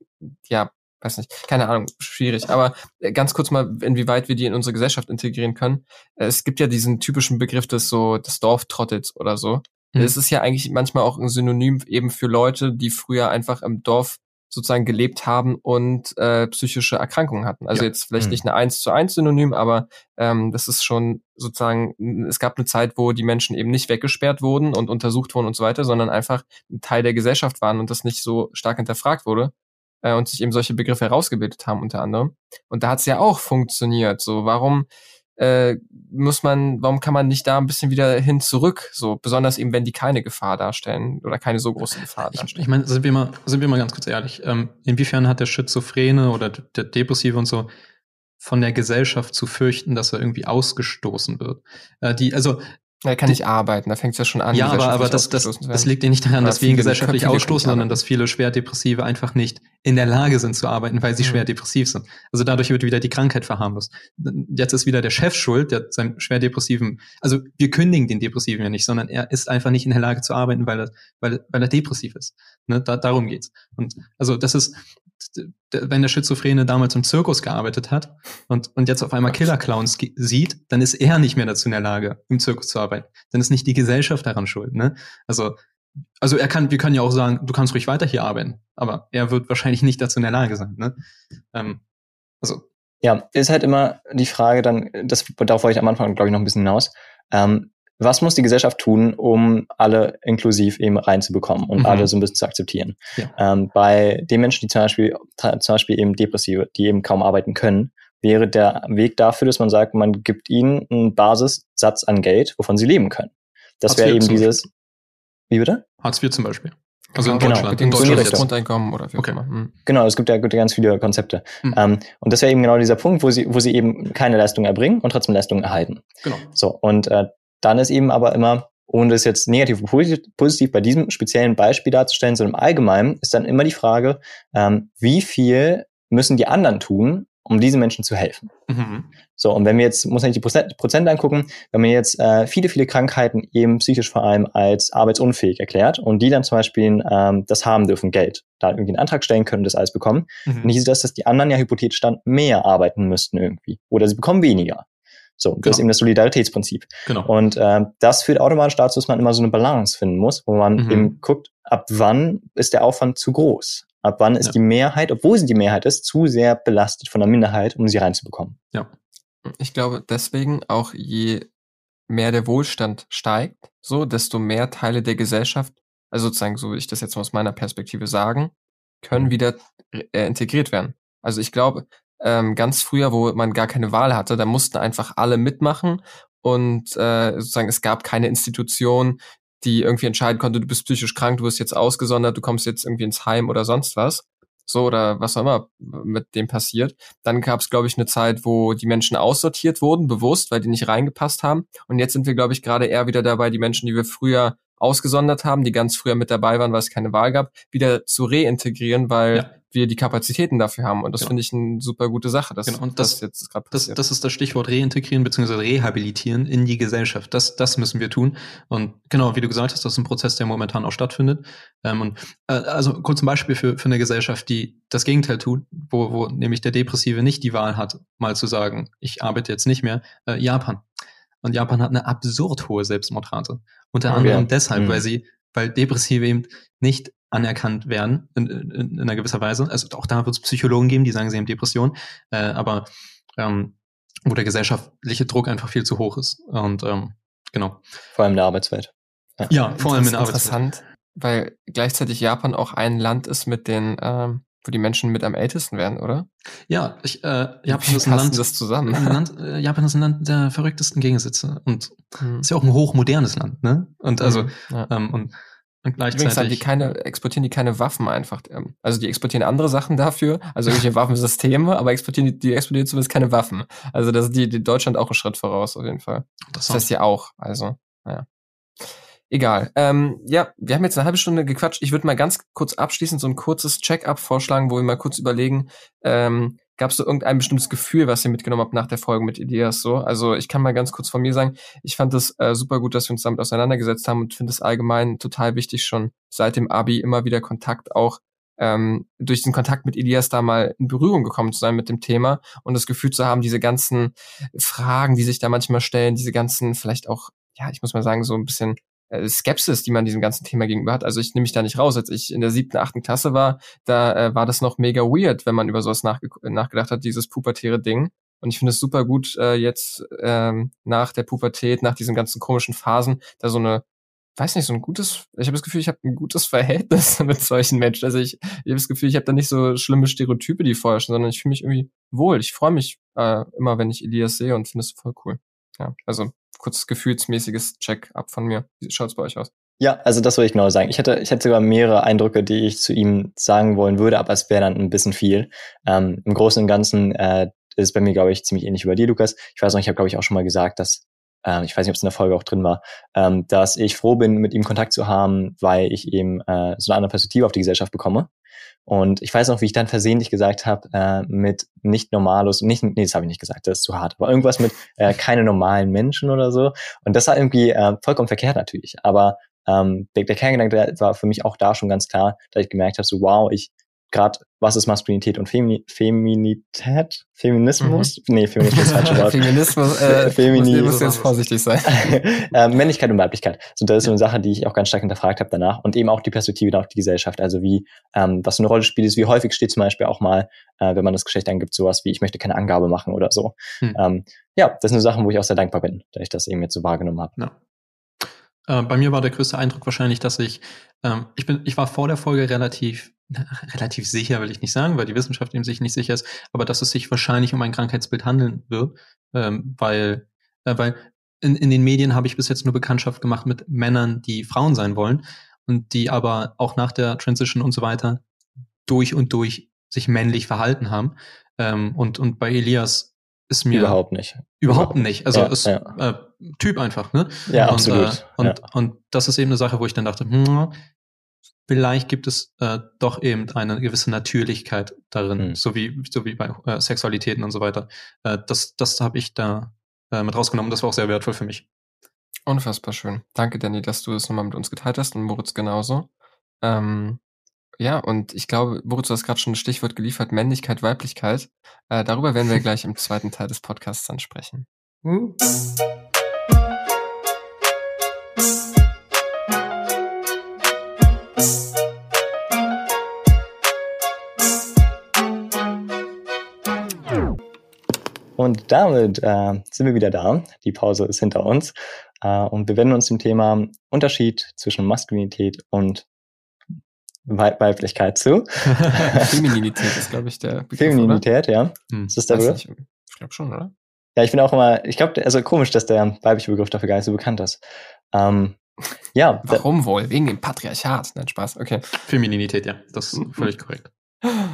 A: ja, weiß nicht, keine Ahnung, schwierig. Aber äh, ganz kurz mal, inwieweit wir die in unsere Gesellschaft integrieren können. Äh, es gibt ja diesen typischen Begriff des so des Dorftrottels oder so. Mhm. Es ist ja eigentlich manchmal auch ein Synonym eben für Leute, die früher einfach im Dorf sozusagen gelebt haben und äh, psychische Erkrankungen hatten. Also ja. jetzt vielleicht mhm. nicht eine eins zu eins Synonym, aber ähm, das ist schon sozusagen, es gab eine Zeit, wo die Menschen eben nicht weggesperrt wurden und untersucht wurden und so weiter, sondern einfach ein Teil der Gesellschaft waren und das nicht so stark hinterfragt wurde äh, und sich eben solche Begriffe herausgebildet haben unter anderem. Und da hat es ja auch funktioniert. So, warum äh, muss man, warum kann man nicht da ein bisschen wieder hin zurück? So, besonders eben, wenn die keine Gefahr darstellen oder keine so große Gefahr
C: darstellen. Ich, ich meine, sind wir mal, sind wir mal ganz kurz ehrlich. Ähm, inwiefern hat der Schizophrene oder der Depressive und so von der Gesellschaft zu fürchten, dass er irgendwie ausgestoßen wird? Äh, die, also
A: er kann nicht arbeiten, da fängt es ja schon an.
C: Ja, aber, aber das, das, das liegt ja nicht daran, dass wir ihn gesellschaftlich ausstoßen, sondern dass viele Schwerdepressive einfach nicht in der Lage sind zu arbeiten, weil sie mhm. schwer depressiv sind. Also dadurch wird wieder die Krankheit verharmlost. Jetzt ist wieder der Chef schuld, der seinem schwerdepressiven, also wir kündigen den Depressiven ja nicht, sondern er ist einfach nicht in der Lage zu arbeiten, weil er, weil, weil er depressiv ist. Ne? Da, darum geht's. Und also das ist, wenn der Schizophrene damals im Zirkus gearbeitet hat und, und jetzt auf einmal Killer-Clowns sieht, dann ist er nicht mehr dazu in der Lage, im Zirkus zu arbeiten. Dann ist nicht die Gesellschaft daran schuld. Ne? Also, also er kann, wir können ja auch sagen, du kannst ruhig weiter hier arbeiten, aber er wird wahrscheinlich nicht dazu in der Lage sein. Ne? Ähm,
B: also. Ja, ist halt immer die Frage dann, das, darauf wollte ich am Anfang, glaube ich, noch ein bisschen hinaus. Ähm, was muss die Gesellschaft tun, um alle inklusiv eben reinzubekommen und mhm. alle so ein bisschen zu akzeptieren? Ja. Ähm, bei den Menschen, die zum Beispiel, zum Beispiel eben Depressive, die eben kaum arbeiten können, wäre der Weg dafür, dass man sagt, man gibt ihnen einen Basissatz an Geld, wovon sie leben können. Das wäre eben dieses. Wie bitte?
C: Hartz IV zum Beispiel.
A: Also in genau, Deutschland. In Deutschland Grundeinkommen oder
B: wie okay. immer. Hm. Genau, es gibt ja, ganz viele Konzepte. Hm. Um, und das wäre eben genau dieser Punkt, wo sie, wo sie eben keine Leistung erbringen und trotzdem Leistung erhalten. Genau. So, und äh, dann ist eben aber immer, ohne das jetzt negativ oder positiv bei diesem speziellen Beispiel darzustellen, sondern im Allgemeinen ist dann immer die Frage, ähm, wie viel müssen die anderen tun, um diesen Menschen zu helfen. Mhm. So, und wenn wir jetzt, muss man die Prozent, Prozent angucken, wenn man jetzt äh, viele, viele Krankheiten eben psychisch vor allem als arbeitsunfähig erklärt und die dann zum Beispiel ähm, das haben dürfen, Geld, da irgendwie einen Antrag stellen können, das alles bekommen, mhm. dann hieß das, dass die anderen ja hypothetisch dann mehr arbeiten müssten irgendwie. Oder sie bekommen weniger. So, das genau. ist eben das Solidaritätsprinzip. Genau. Und äh, das führt automatisch dazu, dass man immer so eine Balance finden muss, wo man mhm. eben guckt, ab wann ist der Aufwand zu groß? Ab wann ist ja. die Mehrheit, obwohl sie die Mehrheit ist, zu sehr belastet von der Minderheit, um sie reinzubekommen?
A: Ja. Ich glaube, deswegen auch je mehr der Wohlstand steigt, so, desto mehr Teile der Gesellschaft, also sozusagen, so will ich das jetzt aus meiner Perspektive sagen, können mhm. wieder äh, integriert werden. Also ich glaube, ähm, ganz früher, wo man gar keine Wahl hatte, da mussten einfach alle mitmachen und äh, sozusagen es gab keine Institution, die irgendwie entscheiden konnte, du bist psychisch krank, du wirst jetzt ausgesondert, du kommst jetzt irgendwie ins Heim oder sonst was. So oder was auch immer mit dem passiert. Dann gab es, glaube ich, eine Zeit, wo die Menschen aussortiert wurden, bewusst, weil die nicht reingepasst haben. Und jetzt sind wir, glaube ich, gerade eher wieder dabei, die Menschen, die wir früher ausgesondert haben, die ganz früher mit dabei waren, weil es keine Wahl gab, wieder zu reintegrieren, weil ja wir die Kapazitäten dafür haben. Und das genau. finde ich eine super gute Sache, dass
C: genau. und das, das jetzt gerade. Das, das ist das Stichwort reintegrieren bzw. rehabilitieren in die Gesellschaft. Das, das müssen wir tun. Und genau, wie du gesagt hast, das ist ein Prozess, der momentan auch stattfindet. Ähm, und äh, also kurz ein Beispiel für, für eine Gesellschaft, die das Gegenteil tut, wo, wo nämlich der Depressive nicht die Wahl hat, mal zu sagen, ich arbeite jetzt nicht mehr. Äh, Japan. Und Japan hat eine absurd hohe Selbstmordrate. Unter anderem ja. deshalb, mhm. weil sie, weil Depressive eben nicht anerkannt werden in, in, in einer gewisser Weise. Also auch da wird es Psychologen geben, die sagen, sie haben Depression, äh, aber ähm, wo der gesellschaftliche Druck einfach viel zu hoch ist. Und ähm, genau.
B: Vor allem in der Arbeitswelt.
A: Ja, ja vor allem in der Arbeitswelt. Interessant, weil gleichzeitig Japan auch ein Land ist mit den ähm, wo die Menschen mit am ältesten werden, oder?
C: Ja, ich, äh, Japan ist ein Land, das zusammen? Ein Land, äh, Japan ist ein Land der verrücktesten Gegensätze und hm. ist ja auch ein hochmodernes Land, ne? Und also, hm, ja. ähm, und und
A: gleichzeitig. Übrigens die keine, exportieren die keine Waffen einfach. Ähm, also die exportieren andere Sachen dafür, also irgendwelche Waffensysteme, aber exportieren die, die exportieren zumindest keine Waffen. Also das ist die, die Deutschland auch einen Schritt voraus, auf jeden Fall. Das heißt ja auch. Also, naja. Egal. Ähm, ja, wir haben jetzt eine halbe Stunde gequatscht. Ich würde mal ganz kurz abschließend so ein kurzes Check-up vorschlagen, wo wir mal kurz überlegen, ähm, gab es so irgendein bestimmtes Gefühl, was ihr mitgenommen habt nach der Folge mit Elias so? Also ich kann mal ganz kurz von mir sagen, ich fand es äh, super gut, dass wir uns damit auseinandergesetzt haben und finde es allgemein total wichtig, schon seit dem Abi immer wieder Kontakt auch ähm, durch den Kontakt mit Elias da mal in Berührung gekommen zu sein mit dem Thema und das Gefühl zu haben, diese ganzen Fragen, die sich da manchmal stellen, diese ganzen vielleicht auch, ja, ich muss mal sagen, so ein bisschen Skepsis, die man diesem ganzen Thema gegenüber hat. Also ich nehme mich da nicht raus. Als ich in der siebten, achten Klasse war, da äh, war das noch mega weird, wenn man über sowas nachge nachgedacht hat, dieses pubertäre Ding. Und ich finde es super gut, äh, jetzt ähm, nach der Pubertät, nach diesen ganzen komischen Phasen, da so eine, weiß nicht, so ein gutes, ich habe das Gefühl, ich habe ein gutes Verhältnis mit solchen Menschen. Also ich, ich habe das Gefühl, ich habe da nicht so schlimme Stereotype, die vorher schon, sondern ich fühle mich irgendwie wohl. Ich freue mich äh, immer, wenn ich Elias sehe und finde es voll cool. Ja, also kurzes gefühlsmäßiges Check-up von mir. Wie schaut's bei euch aus?
B: Ja, also das würde ich genau sagen. Ich hätte, ich hätte sogar mehrere Eindrücke, die ich zu ihm sagen wollen würde, aber es wäre dann ein bisschen viel. Ähm, Im Großen und Ganzen äh, ist es bei mir, glaube ich, ziemlich ähnlich über dir, Lukas. Ich weiß noch, ich habe, glaube ich, auch schon mal gesagt, dass, äh, ich weiß nicht, ob es in der Folge auch drin war, ähm, dass ich froh bin, mit ihm Kontakt zu haben, weil ich eben äh, so eine andere Perspektive auf die Gesellschaft bekomme. Und ich weiß noch, wie ich dann versehentlich gesagt habe, äh, mit nicht normalos, nicht, nee, das habe ich nicht gesagt, das ist zu hart, aber irgendwas mit äh, keine normalen Menschen oder so. Und das war irgendwie äh, vollkommen verkehrt natürlich. Aber ähm, der, der Kerngedanke war für mich auch da schon ganz klar, da ich gemerkt habe, so wow, ich gerade, was ist Maskulinität und Femini Feminität? Feminismus? Mhm. Nee, Feminismus ist falsches Wort.
A: Feminismus, äh, Femini muss jetzt vorsichtig sein.
B: äh, Männlichkeit und Weiblichkeit. So, das ist so eine Sache, die ich auch ganz stark hinterfragt habe danach. Und eben auch die Perspektive auf die Gesellschaft. Also wie, ähm, was eine Rolle spielt, ist, wie häufig steht zum Beispiel auch mal, äh, wenn man das Geschlecht angibt, sowas wie, ich möchte keine Angabe machen oder so. Mhm. Ähm, ja, das sind so Sachen, wo ich auch sehr dankbar bin, da ich das eben jetzt so wahrgenommen habe. Ja.
C: Äh, bei mir war der größte Eindruck wahrscheinlich, dass ich, ähm, ich bin, ich war vor der Folge relativ relativ sicher will ich nicht sagen, weil die Wissenschaft eben sich nicht sicher ist, aber dass es sich wahrscheinlich um ein Krankheitsbild handeln wird, ähm, weil, äh, weil in, in den Medien habe ich bis jetzt nur Bekanntschaft gemacht mit Männern, die Frauen sein wollen und die aber auch nach der Transition und so weiter durch und durch sich männlich verhalten haben. Ähm, und, und bei Elias ist mir
B: überhaupt nicht.
C: Überhaupt nicht. Also ja, ist ja. Äh, Typ einfach, ne?
B: Ja,
C: und,
B: absolut.
C: Äh, und, ja. und das ist eben eine Sache, wo ich dann dachte, hm, vielleicht gibt es äh, doch eben eine gewisse Natürlichkeit darin, mhm. so, wie, so wie bei äh, Sexualitäten und so weiter. Äh, das das habe ich da äh, mit rausgenommen. Das war auch sehr wertvoll für mich.
A: Unfassbar schön. Danke, Danny, dass du das nochmal mit uns geteilt hast und Moritz genauso. Ähm, ja, und ich glaube, Moritz, du hast gerade schon ein Stichwort geliefert, Männlichkeit, Weiblichkeit. Äh, darüber werden wir gleich im zweiten Teil des Podcasts dann sprechen. Mhm.
B: Und damit äh, sind wir wieder da. Die Pause ist hinter uns. Äh, und wir wenden uns dem Thema Unterschied zwischen Maskulinität und Weib Weiblichkeit zu.
A: Femininität ist, glaube ich, der
B: Begriff, Femininität, oder? ja. Hm, ist das der Begriff?
A: Ich glaube schon, oder?
B: Ja, ich bin auch immer, ich glaube, also komisch, dass der weibliche Begriff dafür gar nicht so bekannt ist. Ähm, ja.
A: Warum wohl? Wegen dem Patriarchat. Nein, Spaß. Okay.
C: Femininität, ja. Das ist mhm. völlig korrekt.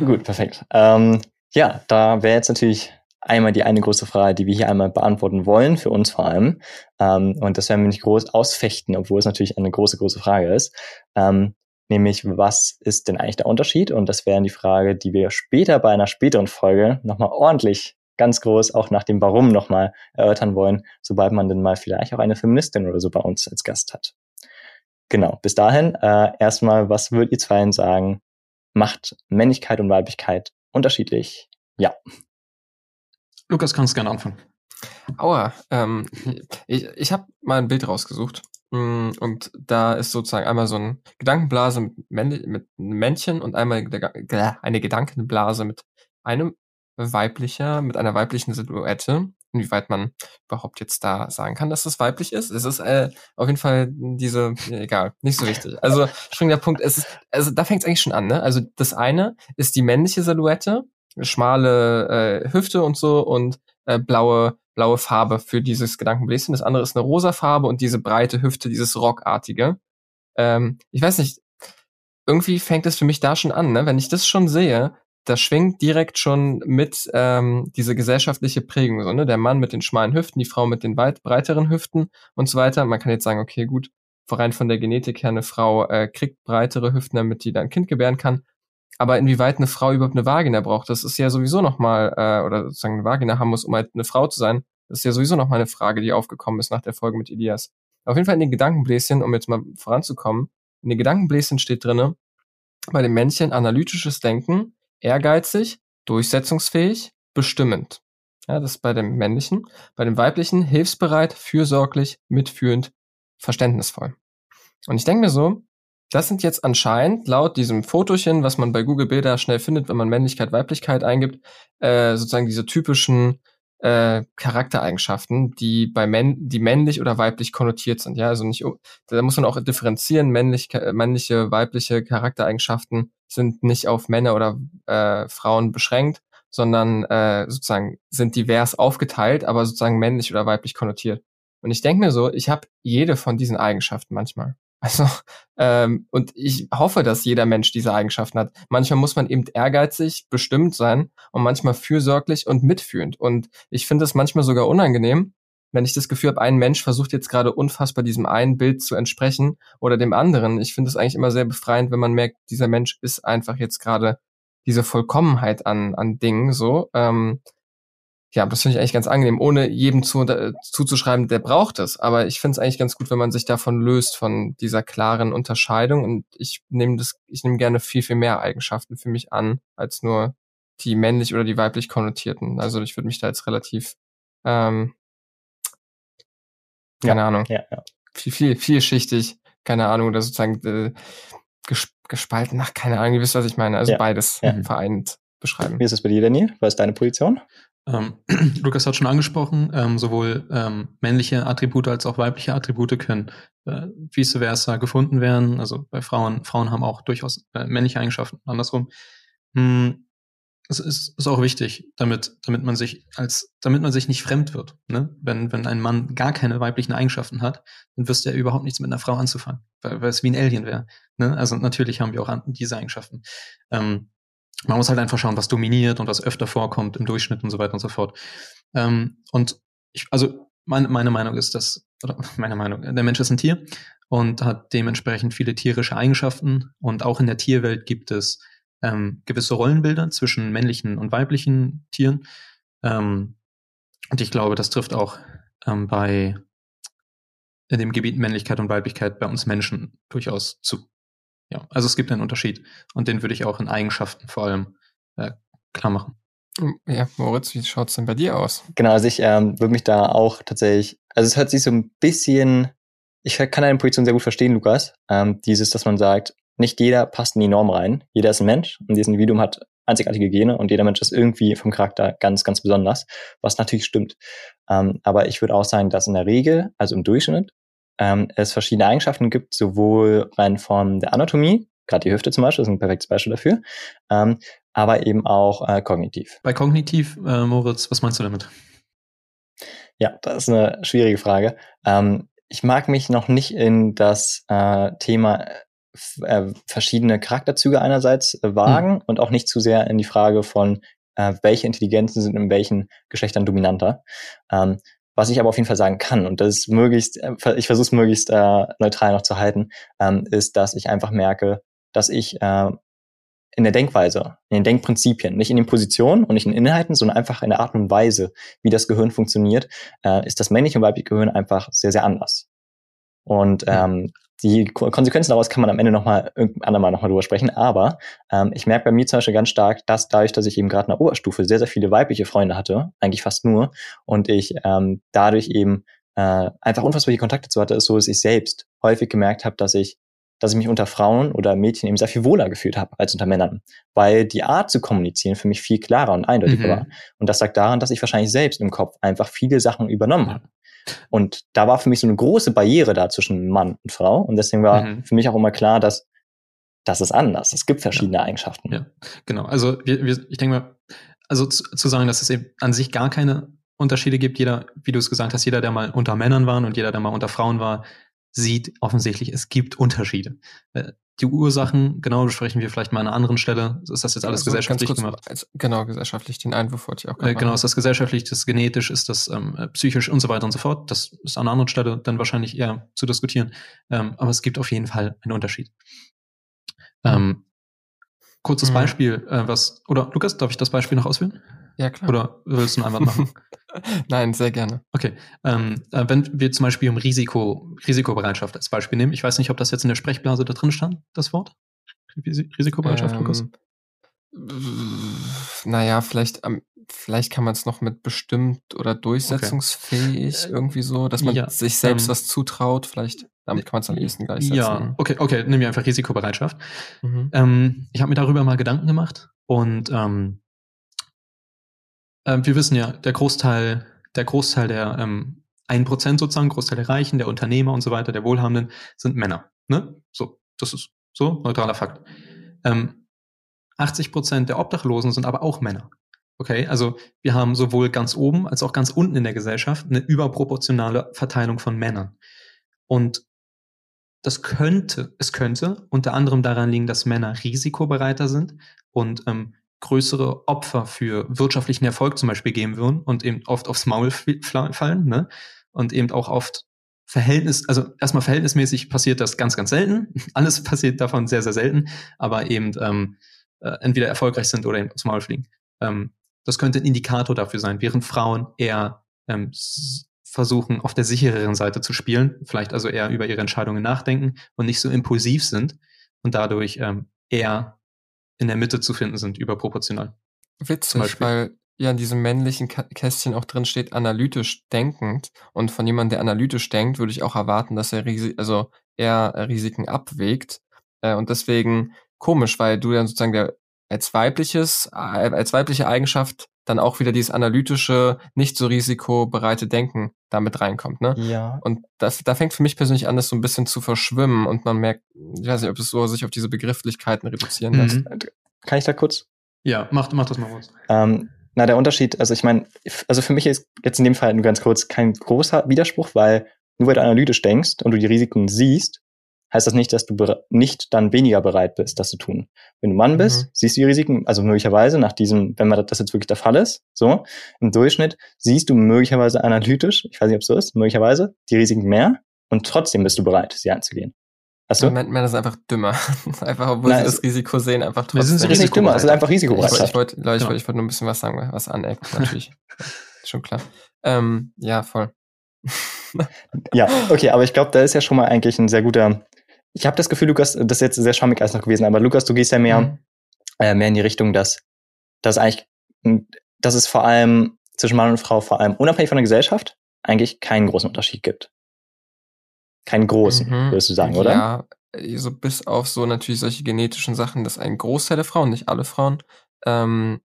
B: Gut, perfekt. Ähm, ja, da wäre jetzt natürlich einmal die eine große Frage, die wir hier einmal beantworten wollen, für uns vor allem. Ähm, und das werden wir nicht groß ausfechten, obwohl es natürlich eine große, große Frage ist. Ähm, nämlich, was ist denn eigentlich der Unterschied? Und das wäre die Frage, die wir später bei einer späteren Folge nochmal ordentlich ganz groß auch nach dem Warum nochmal erörtern wollen, sobald man denn mal vielleicht auch eine Feministin oder so bei uns als Gast hat. Genau, bis dahin äh, erstmal, was würdet ihr zwei sagen, macht Männlichkeit und Weiblichkeit unterschiedlich? Ja.
C: Lukas, kannst gerne anfangen.
A: Aua, ähm, ich, ich habe mal ein Bild rausgesucht. Mm, und da ist sozusagen einmal so eine Gedankenblase mit, Männ mit Männchen und einmal eine Gedankenblase mit einem weiblicher, mit einer weiblichen Silhouette. Inwieweit man überhaupt jetzt da sagen kann, dass das weiblich ist. Es ist äh, auf jeden Fall diese, egal, nicht so wichtig. Also springender Punkt, es ist, also da fängt es eigentlich schon an, ne? Also das eine ist die männliche Silhouette schmale äh, Hüfte und so und äh, blaue blaue Farbe für dieses Gedankenbläschen. Das andere ist eine rosa Farbe und diese breite Hüfte, dieses Rockartige. Ähm, ich weiß nicht, irgendwie fängt es für mich da schon an, ne? Wenn ich das schon sehe, da schwingt direkt schon mit ähm, diese gesellschaftliche Prägung, so, ne? Der Mann mit den schmalen Hüften, die Frau mit den weit breiteren Hüften und so weiter. Man kann jetzt sagen, okay, gut, rein von der Genetik her, eine Frau äh, kriegt breitere Hüften, damit die dann ein Kind gebären kann. Aber inwieweit eine Frau überhaupt eine Vagina braucht, das ist ja sowieso nochmal, äh, oder sozusagen eine Vagina haben muss, um halt eine Frau zu sein, das ist ja sowieso nochmal eine Frage, die aufgekommen ist nach der Folge mit Elias. Auf jeden Fall in den Gedankenbläschen, um jetzt mal voranzukommen, in den Gedankenbläschen steht drinne, bei dem Männchen analytisches Denken, ehrgeizig, durchsetzungsfähig, bestimmend. Ja, das ist bei dem männlichen. Bei dem weiblichen hilfsbereit, fürsorglich, mitfühlend, verständnisvoll. Und ich denke mir so, das sind jetzt anscheinend laut diesem Fotochen, was man bei Google Bilder schnell findet, wenn man Männlichkeit, Weiblichkeit eingibt, äh, sozusagen diese typischen äh, Charaktereigenschaften, die bei Männ die männlich oder weiblich konnotiert sind. Ja, also nicht, da muss man auch differenzieren. Männlich, männliche, weibliche Charaktereigenschaften sind nicht auf Männer oder äh, Frauen beschränkt, sondern äh, sozusagen sind divers aufgeteilt, aber sozusagen männlich oder weiblich konnotiert. Und ich denke mir so, ich habe jede von diesen Eigenschaften manchmal. Also, ähm, und ich hoffe, dass jeder Mensch diese Eigenschaften hat. Manchmal muss man eben ehrgeizig, bestimmt sein und manchmal fürsorglich und mitfühlend. Und ich finde es manchmal sogar unangenehm, wenn ich das Gefühl habe, ein Mensch versucht jetzt gerade unfassbar diesem einen Bild zu entsprechen oder dem anderen. Ich finde es eigentlich immer sehr befreiend, wenn man merkt, dieser Mensch ist einfach jetzt gerade diese Vollkommenheit an, an Dingen so. Ähm, ja, das finde ich eigentlich ganz angenehm, ohne jedem zu, äh, zuzuschreiben, der braucht es. Aber ich finde es eigentlich ganz gut, wenn man sich davon löst, von dieser klaren Unterscheidung. Und ich nehme das, ich nehme gerne viel, viel mehr Eigenschaften für mich an, als nur die männlich oder die weiblich konnotierten. Also ich würde mich da jetzt relativ, ähm, keine ja, Ahnung, ja, ja. viel, viel, vielschichtig, keine Ahnung, oder sozusagen äh, gespalten, ach, keine Ahnung, ihr wisst, was ich meine. Also beides vereint beschreiben.
B: Wie ist es bei dir, Daniel? Was ist deine Position?
C: Ähm, Lukas hat schon angesprochen, ähm, sowohl ähm, männliche Attribute als auch weibliche Attribute können äh, vice versa gefunden werden. Also bei Frauen, Frauen haben auch durchaus äh, männliche Eigenschaften, andersrum. Hm, es ist, ist auch wichtig, damit, damit man sich als, damit man sich nicht fremd wird. Ne? Wenn, wenn ein Mann gar keine weiblichen Eigenschaften hat, dann wirst du ja überhaupt nichts mit einer Frau anzufangen, weil, weil es wie ein Alien wäre. Ne? Also natürlich haben wir auch diese Eigenschaften. Ähm, man muss halt einfach schauen, was dominiert und was öfter vorkommt im Durchschnitt und so weiter und so fort. Ähm, und ich, also meine, meine Meinung ist, dass, oder meine Meinung, der Mensch ist ein Tier und hat dementsprechend viele tierische Eigenschaften und auch in der Tierwelt gibt es ähm, gewisse Rollenbilder zwischen männlichen und weiblichen Tieren. Ähm, und ich glaube, das trifft auch ähm, bei in dem Gebiet Männlichkeit und Weiblichkeit bei uns Menschen durchaus zu. Ja, also es gibt einen Unterschied und den würde ich auch in Eigenschaften vor allem äh, klar machen.
A: Hm, ja, Moritz, wie schaut es denn bei dir aus?
B: Genau, also ich ähm, würde mich da auch tatsächlich, also es hört sich so ein bisschen, ich kann deine Position sehr gut verstehen, Lukas, ähm, dieses, dass man sagt, nicht jeder passt in die Norm rein, jeder ist ein Mensch und dieses Individuum hat einzigartige Gene und jeder Mensch ist irgendwie vom Charakter ganz, ganz besonders, was natürlich stimmt. Ähm, aber ich würde auch sagen, dass in der Regel, also im Durchschnitt, ähm, es verschiedene Eigenschaften gibt, sowohl rein von der Anatomie, gerade die Hüfte zum Beispiel, ist ein perfektes Beispiel dafür, ähm, aber eben auch äh, kognitiv.
C: Bei kognitiv, äh, Moritz, was meinst du damit?
B: Ja, das ist eine schwierige Frage. Ähm, ich mag mich noch nicht in das äh, Thema äh, verschiedene Charakterzüge einerseits äh, wagen hm. und auch nicht zu sehr in die Frage von, äh, welche Intelligenzen sind in welchen Geschlechtern dominanter. Ähm, was ich aber auf jeden Fall sagen kann, und das ist möglichst, äh, ich versuche es möglichst äh, neutral noch zu halten, ähm, ist, dass ich einfach merke, dass ich äh, in der Denkweise, in den Denkprinzipien, nicht in den Positionen und nicht in den Inhalten, sondern einfach in der Art und Weise, wie das Gehirn funktioniert, äh, ist das männliche und weibliche Gehirn einfach sehr, sehr anders. Und ähm, die Konsequenzen daraus kann man am Ende nochmal irgendein andermal nochmal drüber sprechen. Aber ähm, ich merke bei mir zum Beispiel ganz stark, dass dadurch, dass ich eben gerade in der Oberstufe sehr, sehr viele weibliche Freunde hatte, eigentlich fast nur, und ich ähm, dadurch eben äh, einfach unfassbar viele Kontakte zu hatte, ist so, dass ich selbst häufig gemerkt habe, dass ich dass ich mich unter Frauen oder Mädchen eben sehr viel wohler gefühlt habe als unter Männern, weil die Art zu kommunizieren für mich viel klarer und eindeutiger mhm. war. Und das sagt daran, dass ich wahrscheinlich selbst im Kopf einfach viele Sachen übernommen habe. Und da war für mich so eine große Barriere da zwischen Mann und Frau. Und deswegen war mhm. für mich auch immer klar, dass das ist anders. Es gibt verschiedene
C: ja.
B: Eigenschaften.
C: Ja, genau. Also wir, wir, ich denke mal, also zu, zu, sagen, dass es eben an sich gar keine Unterschiede gibt. Jeder, wie du es gesagt hast, jeder, der mal unter Männern war und jeder, der mal unter Frauen war, sieht offensichtlich, es gibt Unterschiede. Die Ursachen, genau, besprechen wir vielleicht mal an einer anderen Stelle. Ist das jetzt alles also gesellschaftlich kurz, gemacht?
A: Als, genau, gesellschaftlich, den Einwurf wollte ich auch
C: äh, Genau, ist das gesellschaftlich, ist das genetisch, ist das ähm, äh, psychisch und so weiter und so fort. Das ist an einer anderen Stelle dann wahrscheinlich eher zu diskutieren. Ähm, aber es gibt auf jeden Fall einen Unterschied. Ähm, kurzes mhm. Beispiel, äh, was, oder Lukas, darf ich das Beispiel noch ausführen?
A: Ja, klar.
C: Oder willst du einen machen?
A: Nein, sehr gerne.
C: Okay. Ähm, äh, wenn wir zum Beispiel um Risiko, Risikobereitschaft als Beispiel nehmen, ich weiß nicht, ob das jetzt in der Sprechblase da drin stand, das Wort? Risikobereitschaft, ähm, Lukas?
A: Naja, vielleicht, ähm, vielleicht kann man es noch mit bestimmt oder durchsetzungsfähig okay. irgendwie so, dass man ja, sich selbst ähm, was zutraut. Vielleicht, damit kann man es am ehesten gleichsetzen.
C: Ja, okay, okay, nehmen wir einfach Risikobereitschaft. Mhm. Ähm, ich habe mir darüber mal Gedanken gemacht und ähm, äh, wir wissen ja, der Großteil, der Großteil der ähm, 1% sozusagen, Großteil der Reichen, der Unternehmer und so weiter, der Wohlhabenden, sind Männer. Ne? So, das ist so, neutraler Fakt. Ähm, 80 Prozent der Obdachlosen sind aber auch Männer. Okay, also wir haben sowohl ganz oben als auch ganz unten in der Gesellschaft eine überproportionale Verteilung von Männern. Und das könnte, es könnte unter anderem daran liegen, dass Männer risikobereiter sind und ähm, größere Opfer für wirtschaftlichen Erfolg zum Beispiel geben würden und eben oft aufs Maul fallen, ne? Und eben auch oft Verhältnis, also erstmal verhältnismäßig passiert das ganz, ganz selten. Alles passiert davon sehr, sehr selten, aber eben ähm, äh, entweder erfolgreich sind oder eben aufs Maul fliegen. Ähm, das könnte ein Indikator dafür sein, während Frauen eher ähm, versuchen, auf der sichereren Seite zu spielen, vielleicht also eher über ihre Entscheidungen nachdenken und nicht so impulsiv sind und dadurch ähm, eher in der Mitte zu finden sind, überproportional.
A: Witzig, weil ja in diesem männlichen Kästchen auch drin steht, analytisch denkend. Und von jemandem, der analytisch denkt, würde ich auch erwarten, dass er Risi also eher Risiken abwägt. Äh, und deswegen komisch, weil du dann sozusagen der als weibliches, äh, als weibliche Eigenschaft dann auch wieder dieses analytische, nicht so risikobereite Denken damit reinkommt, ne?
B: Ja.
A: Und das, da fängt für mich persönlich an, das so ein bisschen zu verschwimmen und man merkt, ich weiß nicht, ob es so sich auf diese Begrifflichkeiten reduzieren lässt. Mhm.
B: Kann ich da kurz?
C: Ja, mach, mach das mal was.
B: Ähm, na, der Unterschied, also ich meine, also für mich ist jetzt in dem Fall nur ganz kurz kein großer Widerspruch, weil nur weil du analytisch denkst und du die Risiken siehst, heißt das nicht, dass du nicht dann weniger bereit bist, das zu tun. Wenn du Mann bist, mhm. siehst du die Risiken, also möglicherweise nach diesem, wenn man das jetzt wirklich der Fall ist, so, im Durchschnitt siehst du möglicherweise analytisch, ich weiß nicht, ob es so ist, möglicherweise die Risiken mehr und trotzdem bist du bereit, sie einzugehen.
A: Hast du? Männer sind einfach dümmer. einfach, obwohl Nein, sie das Risiko sehen, einfach trotzdem.
B: Wir sind nicht dümmer, es ist einfach risikobereit.
A: Ich, ich wollte, Leute, ich wollte, ich wollte nur ein bisschen was sagen, was anecken, natürlich. Schon klar. Ähm, ja, voll.
B: ja, okay, aber ich glaube, da ist ja schon mal eigentlich ein sehr guter ich habe das Gefühl, Lukas, das ist jetzt sehr schwammig alles noch gewesen, aber Lukas, du gehst ja mehr, mhm. äh, mehr in die Richtung, dass, dass eigentlich, dass es vor allem zwischen Mann und Frau vor allem unabhängig von der Gesellschaft eigentlich keinen großen Unterschied gibt. Keinen großen, mhm. würdest du sagen, oder?
A: Ja, so bis auf so natürlich solche genetischen Sachen, dass ein Großteil der Frauen, nicht alle Frauen, ähm,